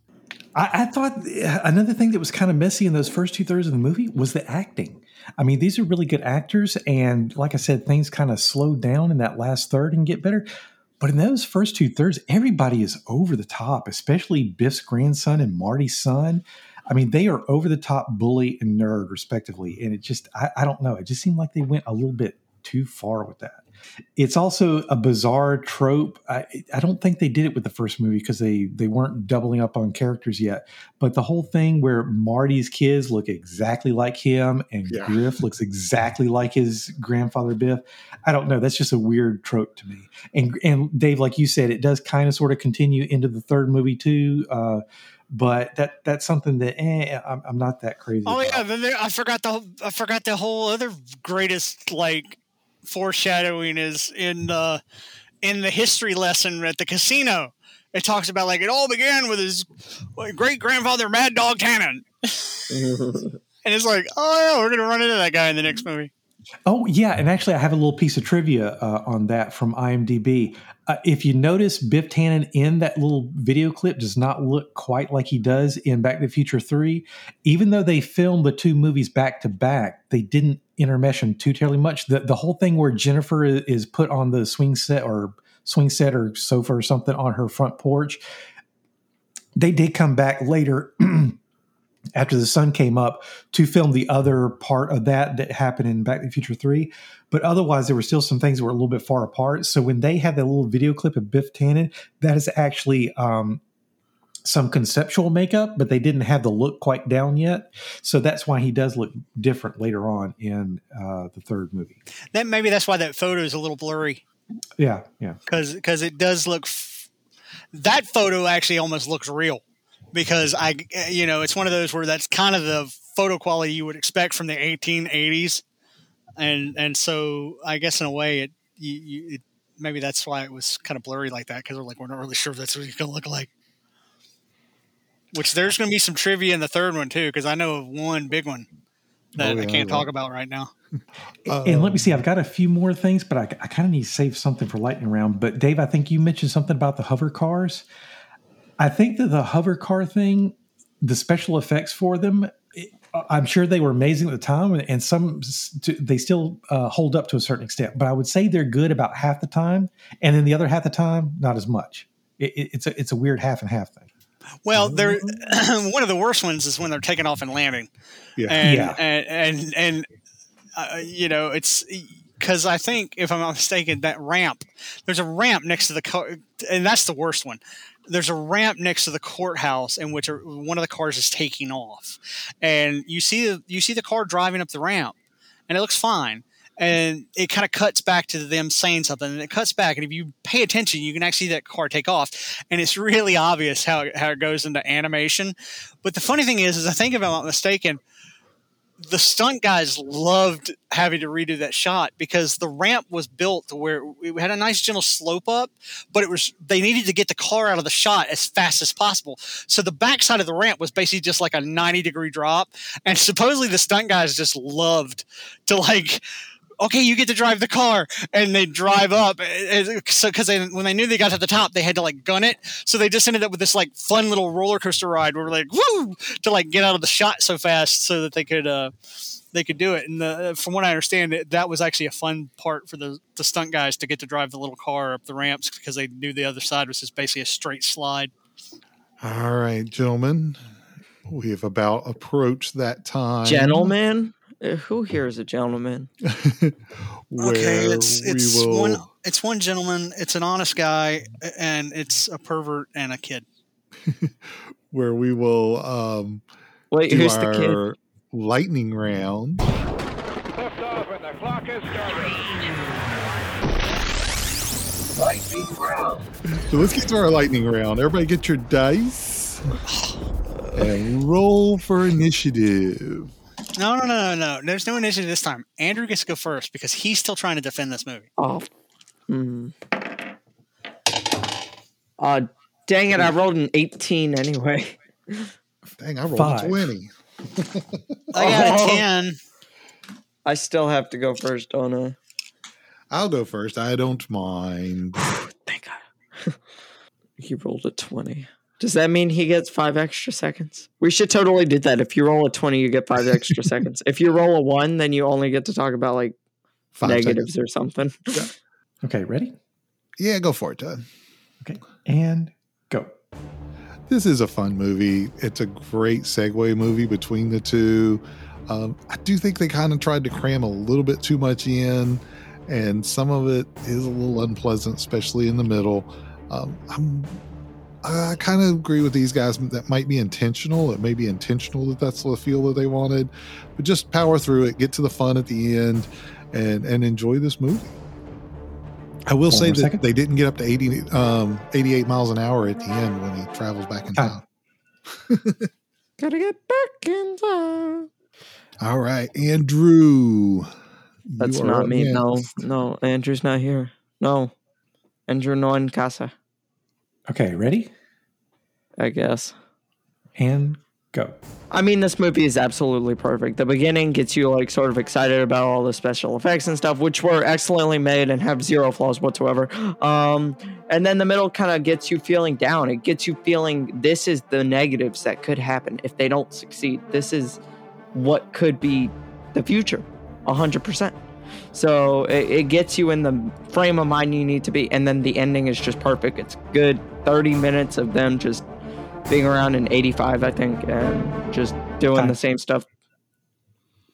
I, I thought uh, another thing that was kind of messy in those first two thirds of the movie was the acting. I mean, these are really good actors, and like I said, things kind of slowed down in that last third and get better. But in those first two thirds, everybody is over the top, especially Biff's grandson and Marty's son. I mean, they are over the top bully and nerd, respectively. And it just, I, I don't know, it just seemed like they went a little bit too far with that. It's also a bizarre trope. I, I don't think they did it with the first movie because they they weren't doubling up on characters yet. But the whole thing where Marty's kids look exactly like him and Yeah. Griff looks exactly like his grandfather Biff. I don't know. That's just a weird trope to me. And and Dave, like you said, it does kind of sort of continue into the third movie too. Uh, but that that's something that eh, I'm, I'm not that crazy. Oh about. yeah, I forgot the whole- I forgot the whole other greatest like foreshadowing is in the in the history lesson at the casino. It talks about like it all began with his great grandfather Mad Dog Tannen, and it's like, oh yeah, we're gonna run into that guy in the next movie. Oh yeah, and actually, I have a little piece of trivia uh, on that from IMDb. Uh, if you notice, Biff Tannen in that little video clip does not look quite like he does in Back to the Future Three. Even though they filmed the two movies back to back, they didn't intermesh them too terribly much. The the whole thing where Jennifer is put on the swing set or swing set or sofa or something on her front porch, they did come back later. After the sun came up to film the other part of that that happened in Back to the Future 3 but otherwise there were still some things that were a little bit far apart so when they had that little video clip of biff tannen that is actually um, some conceptual makeup but they didn't have the look quite down yet. So that's why he does look different later on in uh, the third movie. That maybe that's why that photo is a little blurry. Yeah yeah. Because because it does look. F- that photo actually almost looks real. Because I you know it's one of those where that's kind of the photo quality you would expect from the 1880s, and and so I guess in a way it you, you it, maybe that's why it was kind of blurry like that because we're like we're not really sure if that's what he's gonna look like. Which there's going to be some trivia in the third one too, because I know of one big one that Oh, I can't yeah. talk about right now. and let me see i've got a few more things but i, I kind of need to save something for lightning round. But dave i think you mentioned something about the hover cars. I think that the hover car thing the special effects for them it- i'm sure they were amazing at the time and- and some they still uh, hold up to a certain extent. But i would say they're good about half the time and then the other half the time not as much. It, it- it's a it's a weird half and half thing Well, they're one of the worst ones is when they're taking off and landing. Yeah. and Yeah. and and, and uh, you know it's because I think if I'm not mistaken that ramp there's a ramp next to the car and that's the worst one. There's a ramp next to the courthouse in which one of the cars is taking off, and you see the you see the car driving up the ramp, and it looks fine. And it kind of cuts back to them saying something, and it cuts back. And if you pay attention, you can actually see that car take off, and it's really obvious how, how it goes into animation. But the funny thing is, is I think if I'm not mistaken, the stunt guys loved having to redo that shot because the ramp was built to where it had a nice gentle slope up, but it was they needed to get the car out of the shot as fast as possible. So the backside of the ramp was basically just like a 90 degree drop. And supposedly the stunt guys just loved to like okay, you get to drive the car, and they drive up. And- and So because they, when they knew they got to the top, they had to like gun it. So they just ended up with this like fun little roller coaster ride where we're like woo to like get out of the shot so fast so that they could uh they could do it. And the, from what I understand, it, that was actually a fun part for the the stunt guys to get to drive the little car up the ramps because they knew the other side was just basically a straight slide. All right, gentlemen. We have about approached that time. Gentleman? Uh, Who here is a gentleman? okay, it's it's will, one it's one gentleman, it's an honest guy, and it's a pervert and a kid. where we will um, Wait, do who's the kid? our lightning round. Liftoff and the clock is starting. So let's get to our lightning round. Everybody get your dice and roll for initiative. No, no, no, no, no. There's no initiative this time. Andrew gets to go first because he's still trying to defend this movie. Oh. Hmm. Uh, dang it, I rolled an 18 anyway. Dang, I rolled Five. a 20. I got a ten. I still have to go first, don't I? I'll go first. I don't mind. Thank God. he rolled a 20. Does that mean he gets five extra seconds? We should totally do that. If you roll a 20, you get five extra seconds. If you roll a one, then you only get to talk about like Five negatives seconds. or something. okay ready Yeah, go for it, Todd. okay and go This is a fun movie. It's a great segue movie between the two. Um, I do think they kind of tried to cram a little bit too much in, and some of it is a little unpleasant, especially in the middle. Um, I'm, I kind of agree with these guys that might be intentional. It may be intentional that that's the feel that they wanted, but just power through it, get to the fun at the end, and and enjoy this movie. I will One say that second. they didn't get up to 80, um, 88 miles an hour at the end when he travels back in time. town. Gotta get back in time. All right, Andrew. That's not up me. No, next. no. Andrew's not here. No. Andrew no en casa, Okay, ready? I guess. And go. I mean, this movie is absolutely perfect. The beginning gets you like sort of excited about all the special effects and stuff, which were excellently made and have zero flaws whatsoever. Um, and then the middle kind of gets you feeling down. It gets you feeling this is the negatives that could happen if they don't succeed. This is what could be the future, hundred percent. So it, it gets you in the frame of mind you need to be, and then the ending is just perfect. It's good, thirty minutes of them just being around in 85 i think and just doing Time. the same stuff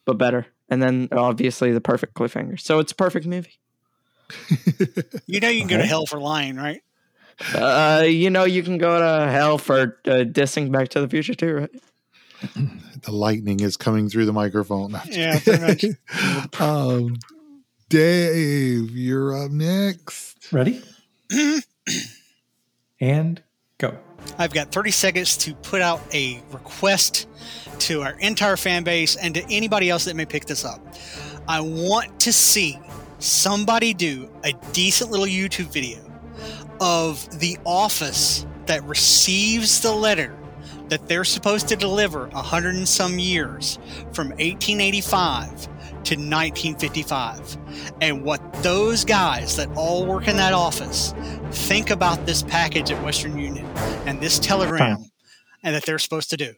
but better and then obviously the perfect cliffhanger so it's a perfect movie You know you can go to hell for lying, right? uh you know you can go to hell for uh, dissing back to the future too right The lightning is coming through the microphone. Yeah, pretty much. um, Dave, you're up next. Ready? and go. I've got 30 seconds to put out a request to our entire fan base and to anybody else that may pick this up. I want to see somebody do a decent little YouTube video of the office that receives the letter that they're supposed to deliver a hundred and some years from 1885 to 1955 and what those guys that all work in that office think about this package at Western Union and this telegram and that they're supposed to do.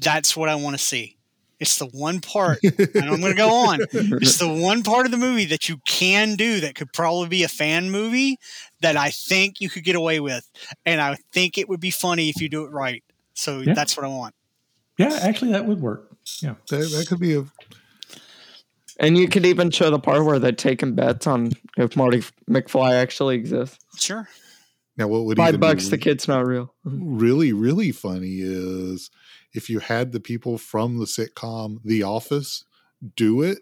That's what I want to see. It's the one part, and I'm going to go on. It's the one part of the movie that you can do that could probably be a fan movie that I think you could get away with. And I think it would be funny if you do it right. So Yeah. that's what I want. Yeah, actually, that would work. Yeah. That, that could be a and you could even show the part where they're taking bets on if marty mcfly actually exists Sure. now. What would five bucks be the kid's not real really really funny is if you had the people from the sitcom The Office do it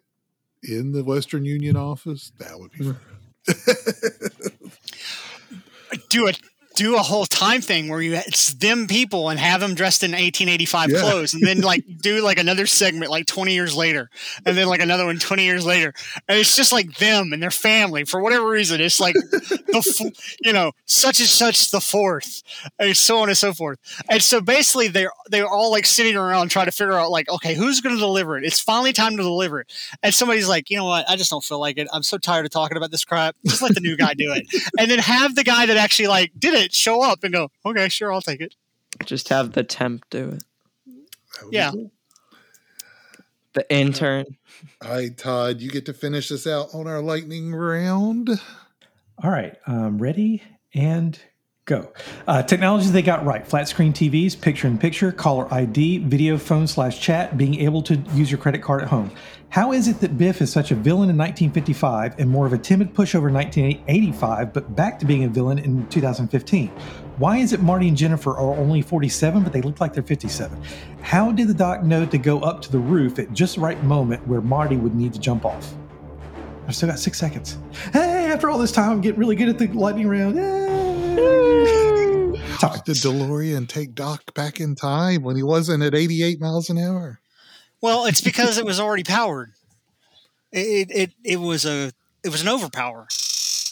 in the Western Union office. That would be. Hmm. fun. Do it. Do a whole time thing where you it's them people and have them dressed in 1885 Yeah. clothes, and then like do like another segment like 20 years later, and then like another one 20 years later, and it's just like them and their family for whatever reason. It's like the you know such and such the fourth, and so on and so forth. And so basically they're they're all like sitting around trying to figure out like okay who's going to deliver it. It's finally time to deliver it, and somebody's like you know what I just don't feel like it. I'm so tired of talking about this crap. Just let the new guy do it, and then have the guy that actually like did it show up and go okay sure I'll take it. just have the temp do it That would be Yeah. cool. the intern All right, Todd, you get to finish this out on our lightning round. All right, um, ready and go. Uh, technologies they got right: flat screen TVs, picture in picture, caller ID, video phone slash chat, being able to use your credit card at home. How is it that Biff is such a villain in 1955 and more of a timid pushover in 1985, but back to being a villain in 2015? Why is it Marty and Jennifer are only 47, but they look like they're 57? How did the doc know to go up to the roof at just the right moment where Marty would need to jump off? I've still got six seconds. Hey, after all this time, I'm getting really good at the lightning round. Yay! Sorry. Did DeLorean take Doc back in time when he wasn't at 88 miles an hour? Well, it's because it was already powered. It, it it was a it was an overpower.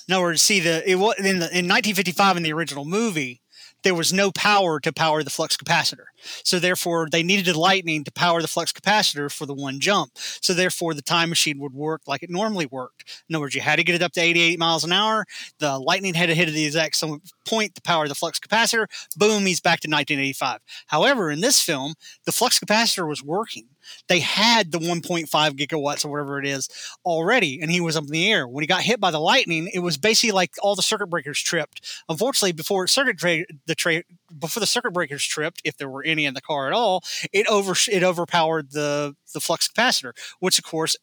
In other words, see the it was in the in 1955 in the original movie, there was no power to power the flux capacitor. So therefore, they needed lightning to power the flux capacitor for the one jump. So therefore, the time machine would work like it normally worked. In other words, you had to get it up to 88 miles an hour. The lightning had to hit at the exact some point to power the flux capacitor. Boom, he's back to 1985. However, in this film, the flux capacitor was working they had the 1.5 gigawatts or whatever it is already, and he was up in the air. When he got hit by the lightning, it was basically like all the circuit breakers tripped. Unfortunately, before circuit tra- the tra- before the circuit breakers tripped, if there were any in the car at all, it over it overpowered the the flux capacitor, which of course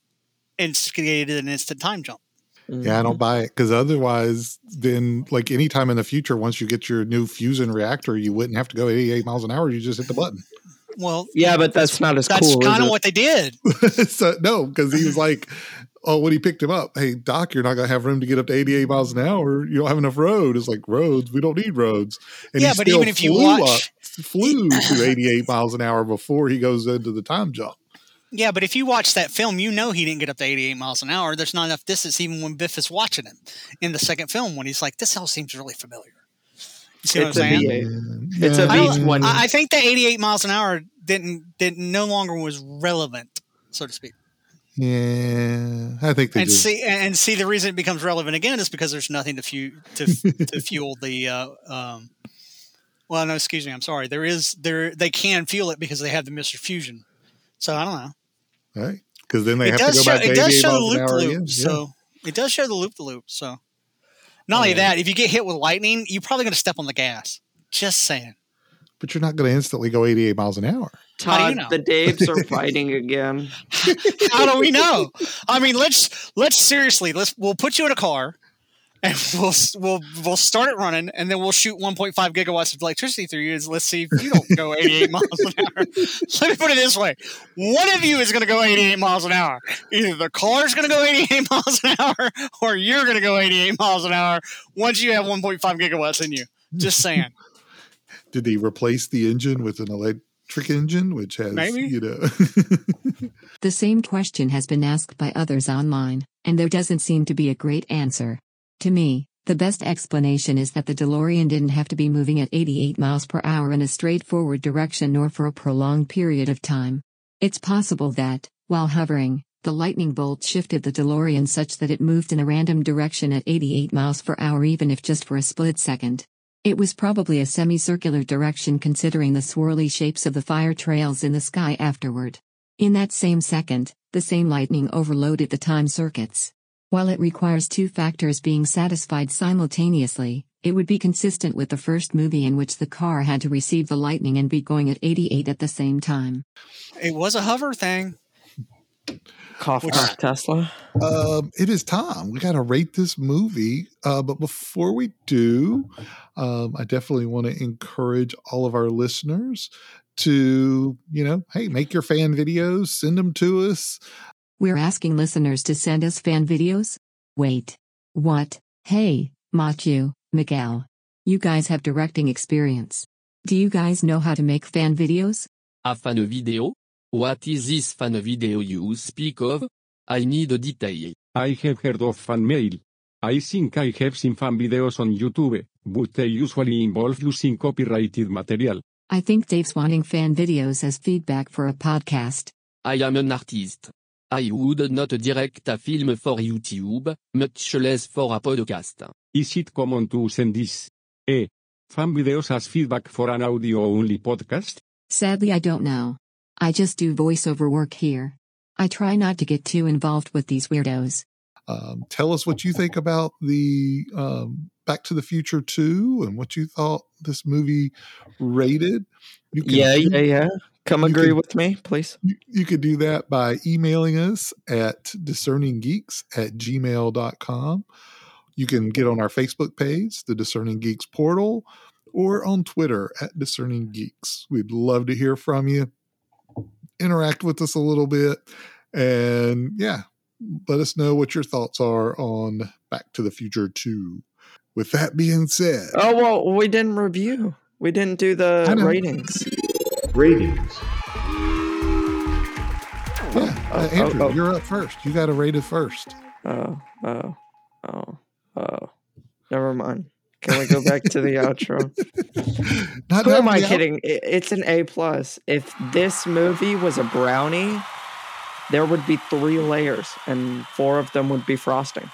instigated an instant time jump. Yeah, I don't mm-hmm. buy it because otherwise, then like anytime in the future, once you get your new fusion reactor, you wouldn't have to go 88 miles an hour. You just hit the button. Well, Yeah, but that's not as that's cool. kind of what they did. so no, because he was like, oh, when he picked him up, hey Doc, you're not gonna have room to get up to 88 miles an hour. You don't have enough road. It's like roads. We don't need roads. And Yeah, he but still even if you flew watch- up, flew to 88 miles an hour before he goes into the time jump. Yeah, but if you watch that film, you know he didn't get up to 88 miles an hour. There's not enough distance even when Biff is watching him in the second film when he's like, this all seems really familiar. You see It's what a I'm saying? Yeah, It's a I, don't- V20. I I think the 88 miles an hour didn't didn't no longer was relevant, so to speak. Yeah, I think they And just see and see the reason it becomes relevant again is because there's nothing to fu- to, to fuel the uh, um, well no excuse me I'm sorry there is there they can fuel it because they have the Mr. Fusion. So I don't know. right because then they it have to go show back to it does show the loop hour loop. again. So it does show the loop the loop. So not only that, if you get hit with lightning, you're probably going to step on the gas. Just saying. but you're not going to instantly go 88 miles an hour. How do you know? the Daves are fighting again. How do we know? I mean, let's let's seriously let's we'll put you in a car, and we'll we'll we'll start it running, and then we'll shoot 1.5 gigawatts of electricity through you. and Let's see if you don't go 88 miles an hour. Let me put it this way: one of you is going to go 88 miles an hour. Either the car is going to go 88 miles an hour, or you're going to go 88 miles an hour once you have 1.5 gigawatts in you. Just saying. Did they replace the engine with an electric engine, which has Maybe. you know? The same question has been asked by others online, and there doesn't seem to be a great answer. To me, the best explanation is that the DeLorean didn't have to be moving at 88 miles per hour in a straightforward direction nor for a prolonged period of time. It's possible that, while hovering, the lightning bolt shifted the DeLorean such that it moved in a random direction at 88 miles per hour even if just for a split second. It was probably a semicircular direction considering the swirly shapes of the fire trails in the sky afterward. In that same second, the same lightning overloaded the time circuits. While it requires two factors being satisfied simultaneously, it would be consistent with the first movie in which the car had to receive the lightning and be going at 88 at the same time. It was a hover thing. Cough, Which- cough, Tesla. um, it is time. We got to rate this movie. Uh, but before we do, um, I definitely want to encourage all of our listeners to, you know, hey, make your fan videos, send them to us. We're asking listeners to send us fan videos? Wait. What? Hey, Machu, Miguel. You guys have directing experience. Do you guys know how to make fan videos? A fan video? What is this fan video you speak of? I need a detail. I have heard of fan mail. I think I have seen fan videos on YouTube, but they usually involve using copyrighted material. I think Dave's wanting fan videos as feedback for a podcast. I am an artist. I would not direct a film for YouTube, much less for a podcast. Is it common to send this? Eh, fan videos as feedback for an audio-only podcast? Sadly, I don't know. I just do voiceover work here. I try not to get too involved with these weirdos. Um, tell us what you think about the um, Back to the Future 2 and what you thought this movie rated. You can Yeah, yeah, yeah. Come agree can- with me, please. You, you could do that by emailing us at discerninggeeks at gmail.com. You can get on our Facebook page, the Discerning Geeks portal, or on Twitter at Discerning Geeks. We'd love to hear from you. Interact with us a little bit. And yeah, let us know what your thoughts are on Back to the Future 2. With that being said, Oh well, we didn't review. We didn't do the ratings. Ratings. yeah, oh, uh, Andrew, oh, oh. you're up first. You got to rate it first. Oh, oh, oh, oh. Never mind. Can we go back to the outro? Not Who am I the out- kidding? It's an A plus. If this movie was a brownie, there would be three layers, and four of them would be frosting.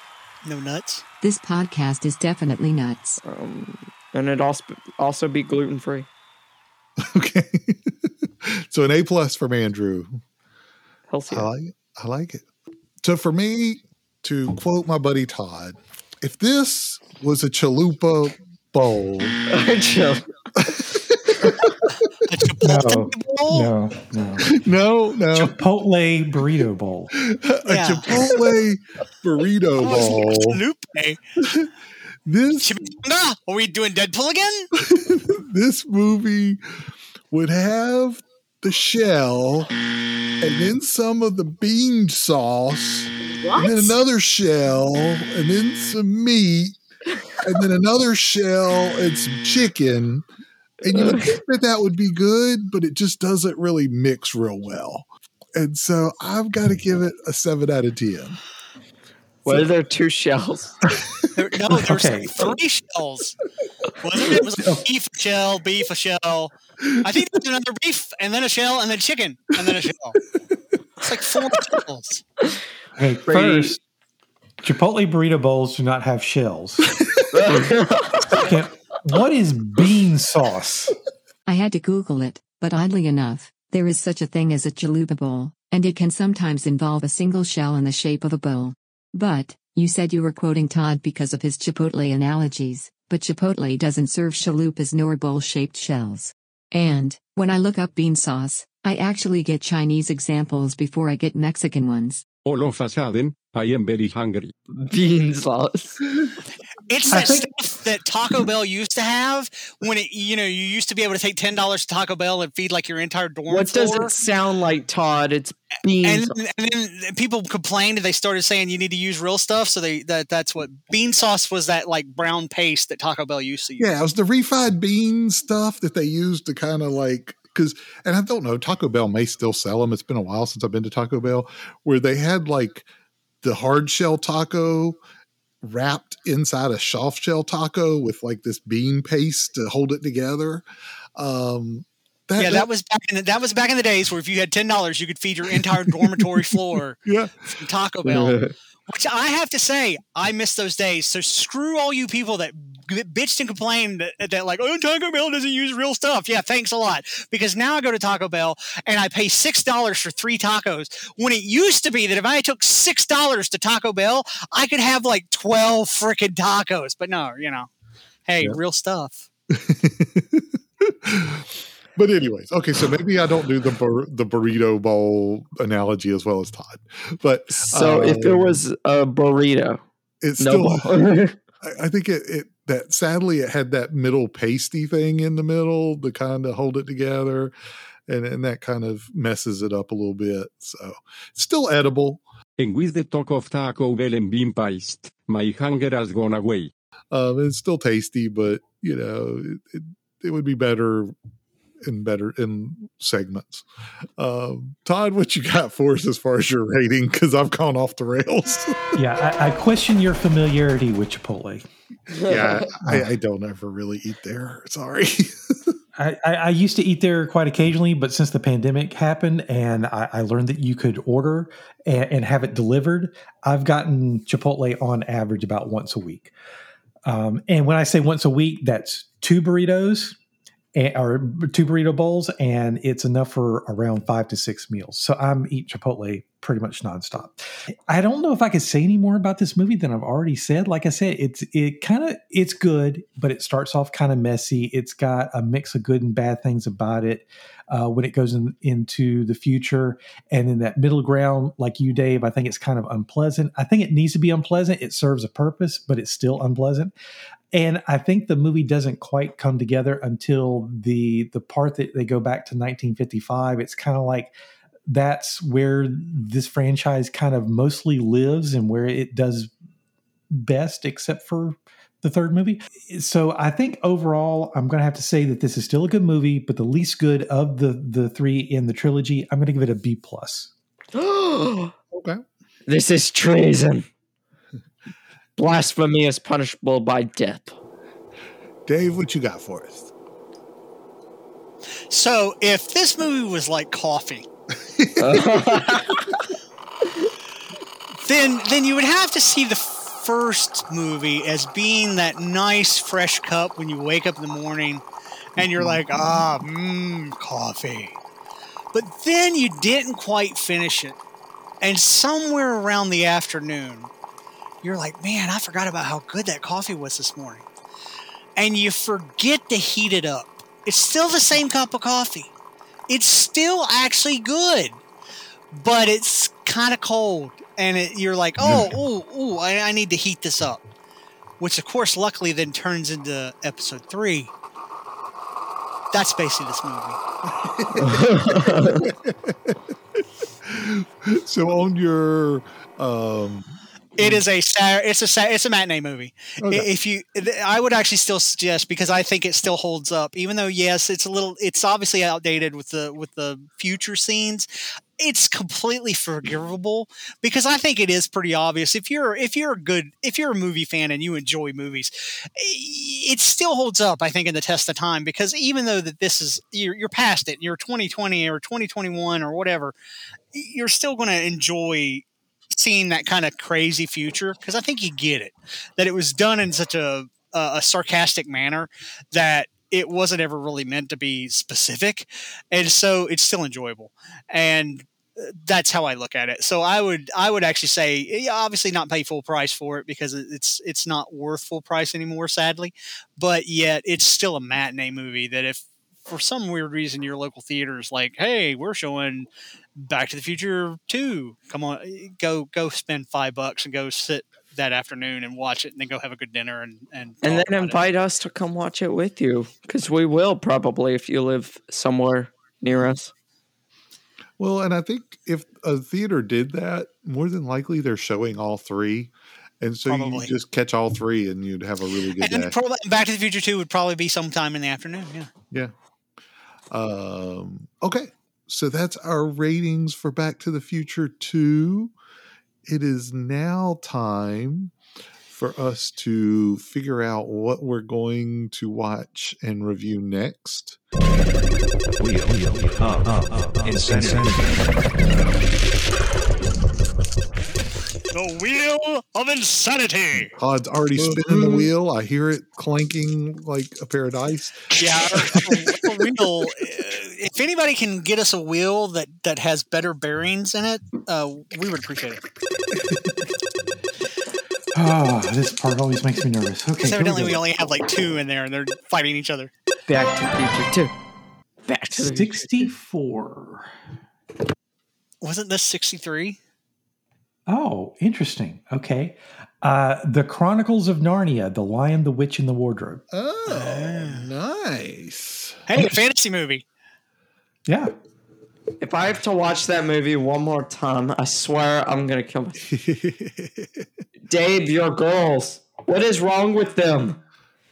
No nuts. This podcast is definitely nuts. Um, and it'd also also be gluten free. Okay. so an A plus from Andrew. Healthy. I like it. I like it. So for me, to quote my buddy Todd, if this was a chalupa bowl, Chill. A Chipotle bowl? No, no. no, no, Chipotle burrito bowl. a Yeah. Chipotle burrito bowl. Chalupa. This are we doing Deadpool again? this movie would have the shell and then some of the bean sauce what? and then another shell and then some meat and then another shell and some chicken and you would think that that would be good but it just doesn't really mix real well and so i've got to give it a 7 out of 10 were there two shells? no, there's okay. three shells. Wasn't it? it was like oh. beef shell, beef a shell. I think there's another beef, and then a shell, and then chicken, and then a shell. It's like four shells. Okay, first, Chipotle burrito bowls do not have shells. Okay, what is bean sauce? I had to Google it, but oddly enough, there is such a thing as a chalupa bowl, and it can sometimes involve a single shell in the shape of a bowl. But, you said you were quoting Todd because of his Chipotle analogies, but Chipotle doesn't serve chalupas nor bowl shaped shells. And, when I look up bean sauce, I actually get Chinese examples before I get Mexican ones. All of a sudden, I am very hungry. Bean sauce. It's that think- stuff that Taco Bell used to have when it, you know, you used to be able to take ten dollars to Taco Bell and feed like your entire dorm What does floor. it sound like, Todd? It's bean and, and then people complained and they started saying you need to use real stuff. So they that that's what bean sauce was that like brown paste that Taco Bell used to use. Yeah, it was the refried bean stuff that they used to kind of like because, and I don't know, Taco Bell may still sell them. It's been a while since I've been to Taco Bell, where they had like the hard shell taco wrapped inside a soft shell taco with like this bean paste to hold it together. Um, yeah, that was back in the, that was back in the days where if you had ten dollars, you could feed your entire dormitory floor yeah. from Taco Bell. Which I have to say, I miss those days. So screw all you people that bitched and complained that, that like, oh, Taco Bell doesn't use real stuff. Yeah, thanks a lot. Because now I go to Taco Bell and I pay six dollars for three tacos. When it used to be that if I took six dollars to Taco Bell, I could have like twelve freaking tacos. But no, you know, hey, Yeah. real stuff. but anyways, okay, so maybe I don't do the bur- the burrito bowl analogy as well as Todd, but So if it um, was a burrito, it's no still. I, I think it, it that sadly it had that middle pasty thing in the middle to kind of hold it together, and and that kind of messes it up a little bit. So it's still edible. And with the talk of Taco Bell and bean paste, my hunger has gone away. Um, it's still tasty, but you know it, it, it would be better in better in segments. Um, Todd, what you got for us as far as your rating? Because I've gone off the rails. Yeah, I, I question your familiarity with Chipotle. yeah, I, I don't ever really eat there. Sorry. I, I, used to eat there quite occasionally, but since the pandemic happened and I, I learned that you could order and, and have it delivered, I've gotten Chipotle on average about once a week. Um, and when I say once a week, that's two burritos or two burrito bowls, and it's enough for around five to six meals. So I'm eat Chipotle pretty much nonstop. I don't know if I could say any more about this movie than I've already said. Like I said, it's it kind of it's good, but it starts off kind of messy. It's got a mix of good and bad things about it uh, when it goes in, into the future, and in that middle ground, like you, Dave, I think it's kind of unpleasant. I think it needs to be unpleasant. It serves a purpose, but it's still unpleasant. And I think the movie doesn't quite come together until the the part that they go back to 1955. It's kind of like that's where this franchise kind of mostly lives and where it does best, except for the third movie. So I think overall, I'm going to have to say that this is still a good movie, but the least good of the the three in the trilogy. I'm going to give it a B plus. okay. This is treason. Blasphemy is punishable by death. Dave, what you got for us? So if this movie was like coffee, then then you would have to see the first movie as being that nice fresh cup when you wake up in the morning and you're like, ah, mmm, coffee. But then you didn't quite finish it. And somewhere around the afternoon, you're like, man, I forgot about how good that coffee was this morning. And you forget to heat it up. It's still the same cup of coffee. It's still actually good, but it's kind of cold. And it, you're like, oh, oh, oh, I, I need to heat this up. Which, of course, luckily then turns into episode three. That's basically this movie. so on your um It is a it's a it's a matinee movie. Okay. If you, I would actually still suggest because I think it still holds up, even though yes, it's a little, it's obviously outdated with the with the future scenes. It's completely forgivable because I think it is pretty obvious. If you're if you're a good if you're a movie fan and you enjoy movies, it still holds up. I think in the test of time because even though that this is you're, you're past it, you're 2020 or 2021 or whatever, you're still going to enjoy seeing that kind of crazy future because I think you get it that it was done in such a a, a sarcastic manner that it wasn't ever really meant to be specific, and so it's still enjoyable and. uh, That's how I look at it. So I would, I would actually say, yeah, obviously not pay full price for it because it's, it's not worth full price anymore, sadly. But yet, it's still a matinee movie that if for some weird reason your local theater is like, hey, we're showing Back to the Future two. Come on, eh, go go spend five bucks and go sit that afternoon and watch it, and then go have a good dinner and and and then about it. invite us to come watch it with you because we will probably if you live somewhere near us. well and I think if a theater did that, more than likely they're showing all three. And so Probably. you just catch all three and you'd have a really good And day. probably Back to the Future two would probably be sometime in the afternoon. Yeah. Yeah. Um, okay. So that's our ratings for Back to the Future 2. It is now time for us to figure out what we're going to watch and review next. Wheel of Insanity. The Wheel of Insanity. Todd's already spinning the wheel. I hear it clanking like a pair of dice. Yeah, our, our wheel. uh, If anybody can get us a wheel that that has better bearings in it, uh, we would appreciate it. Oh, this part always makes me nervous. Okay, Because evidently we we only have like two in there, and they're fighting each other. Back to the Future too. Back to 64. Wasn't this sixty three? Oh, interesting. Okay. Uh, the Chronicles of Narnia, The Lion, the Witch, and the Wardrobe. Oh, nice. Hey, a fantasy movie. Yeah. If I have to watch that movie one more time, I swear I'm gonna kill myself. Dave, your girls. What is wrong with them?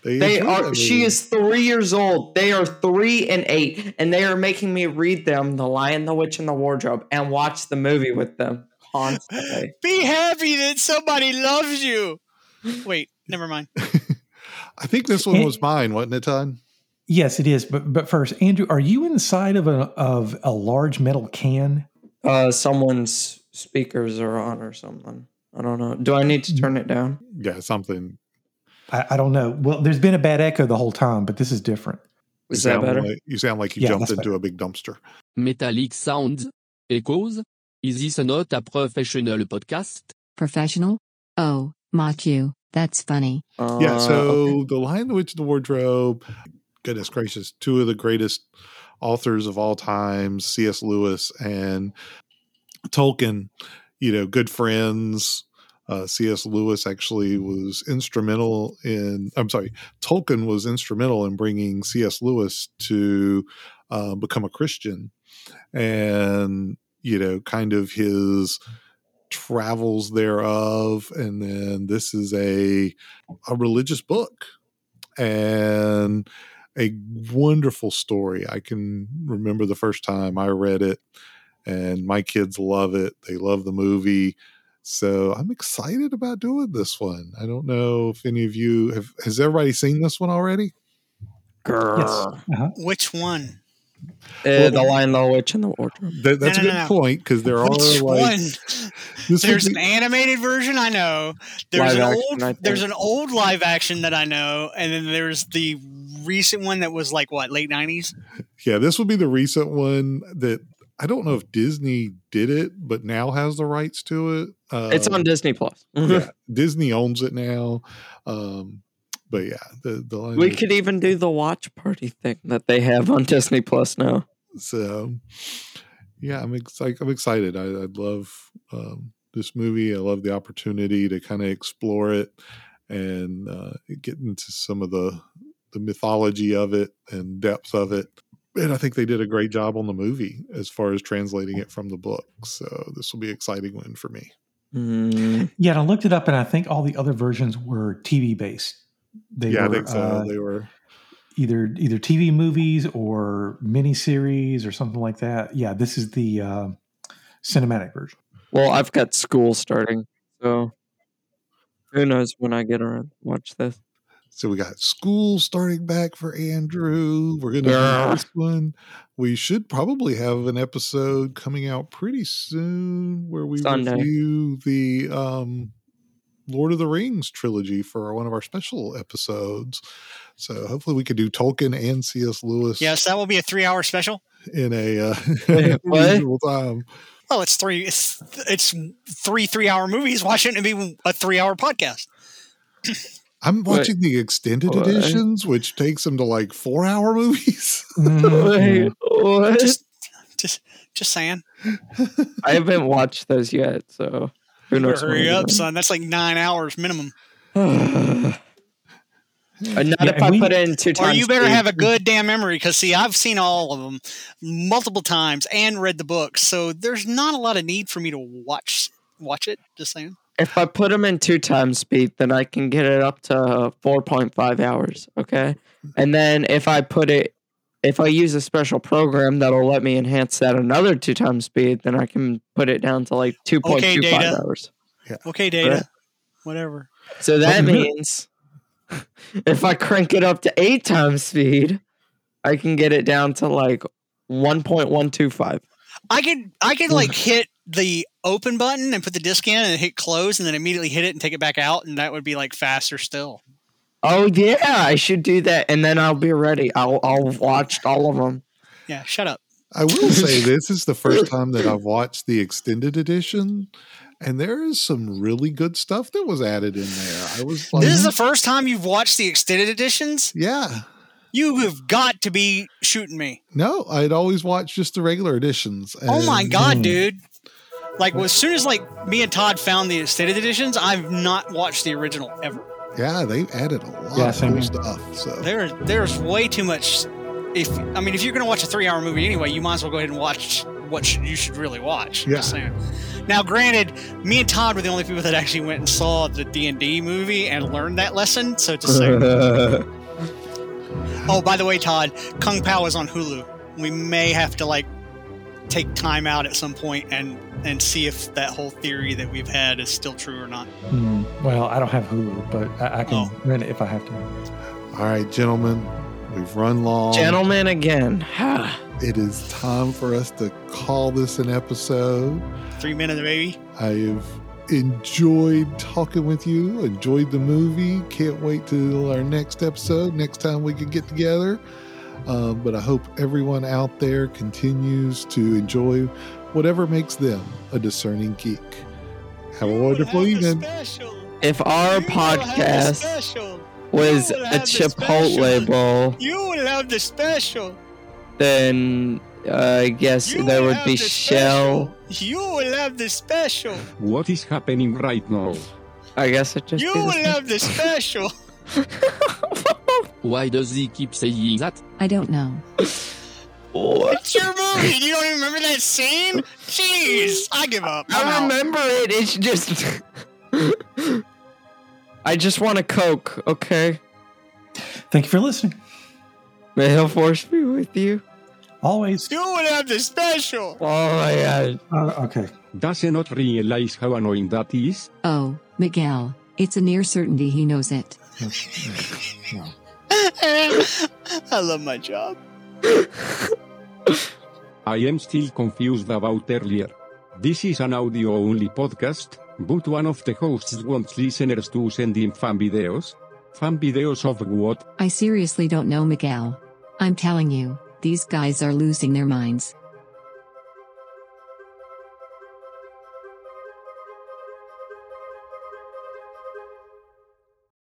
They enjoy are. She is three years old. They are three and eight, and they are making me read them "The Lion, the Witch, and the Wardrobe" and watch the movie with them constantly. Be happy that somebody loves you. Wait, never mind. I think this one was mine, wasn't it, Todd? Yes, it is. But but first, Andrew, are you inside of a of a large metal can? Uh, someone's speakers are on or something. I don't know. Do I need to turn it down? Yeah, something. I, I don't know. Well, there's been a bad echo the whole time, but this is different. Is you that sound better? Like, you sound like you Yeah, jumped into better. a big dumpster. Metallic Sounds. Echoes. Is this not a professional podcast? Professional? Oh, mock you. That's funny. yeah, Uh, so okay. The Lion, the Witch, and the Wardrobe, goodness gracious, two of the greatest authors of all time, C.S. Lewis and Tolkien, you know, good friends. Uh, C.S. Lewis actually was instrumental in, I'm sorry, Tolkien was instrumental in bringing C.S. Lewis to uh, become a Christian. And, you know, kind of his travels thereof. And then this is a, a religious book and a wonderful story. I can remember the first time I read it, and my kids love it. They love the movie. So I'm excited about doing this one. I don't know if any of you have has everybody seen this one already? Yes. Uh-huh. Which one? Uh, the Lion, the Witch, and the Wardrobe. That, that's No, a good no. point because there are Which like one? this would There's be- an animated version I know. There's Live an action, old I think. there's an old live action that I know, and then there's the recent one that was like what late nineties. yeah, this would be the recent one that I don't know if Disney did it, but now has the rights to it. Uh, It's on Disney Plus. yeah, Disney owns it now. Um, but yeah, the the Lion, We the- could even do the watch party thing that they have on Disney Plus now. so yeah, I'm excited. I'm excited. I, I love um, this movie. I love the opportunity to kind of explore it and uh, get into some of the the mythology of it and depth of it. and I think they did a great job on the movie as far as translating it from the book. So this will be an exciting one for me. Mm, Yeah, and I looked it up, and I think all the other versions were TV based. They yeah, were I think so. uh, they were. either either TV movies or miniseries or something like that. Yeah, this is the uh, cinematic version. well, I've got school starting, so who knows when I get around to watch this. So we got school starting back for Andrew. We're gonna Yeah. do this one. We should probably have an episode coming out pretty soon where we Sunday. review the um, Lord of the Rings trilogy for one of our special episodes. So hopefully we could do Tolkien and C.S. Lewis Yes, that will be a three-hour special. in a uh, Wait, reasonable time. Well, it's three. It's it's three three-hour movies. Why shouldn't it be a three-hour podcast? I'm Wait. watching the extended What? editions, which takes them to like four hour movies. Wait, what? Just, just, just saying. I haven't watched those yet, so who knows? Hurry up, son. That's like nine hours minimum. Uh, not Yeah, if I we- put it in two Or times. you better speed. have a good damn memory because see, I've seen all of them multiple times and read the books, so there's not a lot of need for me to watch watch it. Just saying. If I put them in two times speed, then I can get it up to four point five hours. Okay, and then if I put it, if I use a special program that'll let me enhance that another two times speed, then I can put it down to like two point Okay, two five Data. hours. Okay, data. Right. Whatever. So that means if I crank it up to eight times speed, I can get it down to like one point one two five. I could I could like hit the open button and put the disc in and hit close and then immediately hit it and take it back out and that would be like faster still. Oh yeah, I should do that, and then I'll be ready. I'll I'll watch all of them. Yeah, shut up. I will say this is the first time that I've watched the extended edition, and there is some really good stuff that was added in there. I was like, This is the first time you've watched the extended editions? yeah. You have got to be shooting me. No, I'd always watch just the regular editions. Oh my and- god, hmm. dude. Like as soon as like me and Todd found the extended editions, I've not watched the original ever. Yeah, they've added a lot Yeah, of cool stuff. So There there's way too much if I mean if you're going to watch a 3-hour movie anyway, you might as well go ahead and watch what should, you should really watch. Yeah. Just saying. Now, granted, me and Todd were the only people that actually went and saw the D&D movie and learned that lesson, so just saying. Oh, by the way, Todd, Kung Pow is on Hulu. We may have to like take time out at some point and and see if that whole theory that we've had is still true or not. Hmm. Well, I don't have Hulu, but I, I can Oh. rent it if I have to. all right, gentlemen, we've run long. Gentlemen, again. It is time for us to call this an episode. Three minutes, baby. I've enjoyed talking with you, enjoyed the movie. Can't wait till our next episode, next time we can get together. Um, but I hope everyone out there continues to enjoy whatever makes them a discerning geek. Have a wonderful evening. if our podcast was a Chipotle special. bowl, You will have the special. then uh, I guess You there would be the Shell. special. You will have the special. What is happening right now? I guess it just You be the will have the special. Why does he keep saying that? I don't know. What? It's your movie. You don't even remember that scene? Jeez, I give up. I'm I out. remember it. It's just. I just want a Coke, okay? Thank you for listening. May the force be with you. Always. You would have the special. Oh my god. Uh, okay. Does he not realize how annoying that is? Oh, Miguel, it's a near certainty he knows it. No. I love my job. I am still confused about earlier. This is an audio only podcast, but one of the hosts wants listeners to send in fan videos. Fan videos of what? I seriously don't know, Miguel. I'm telling you, these guys are losing their minds.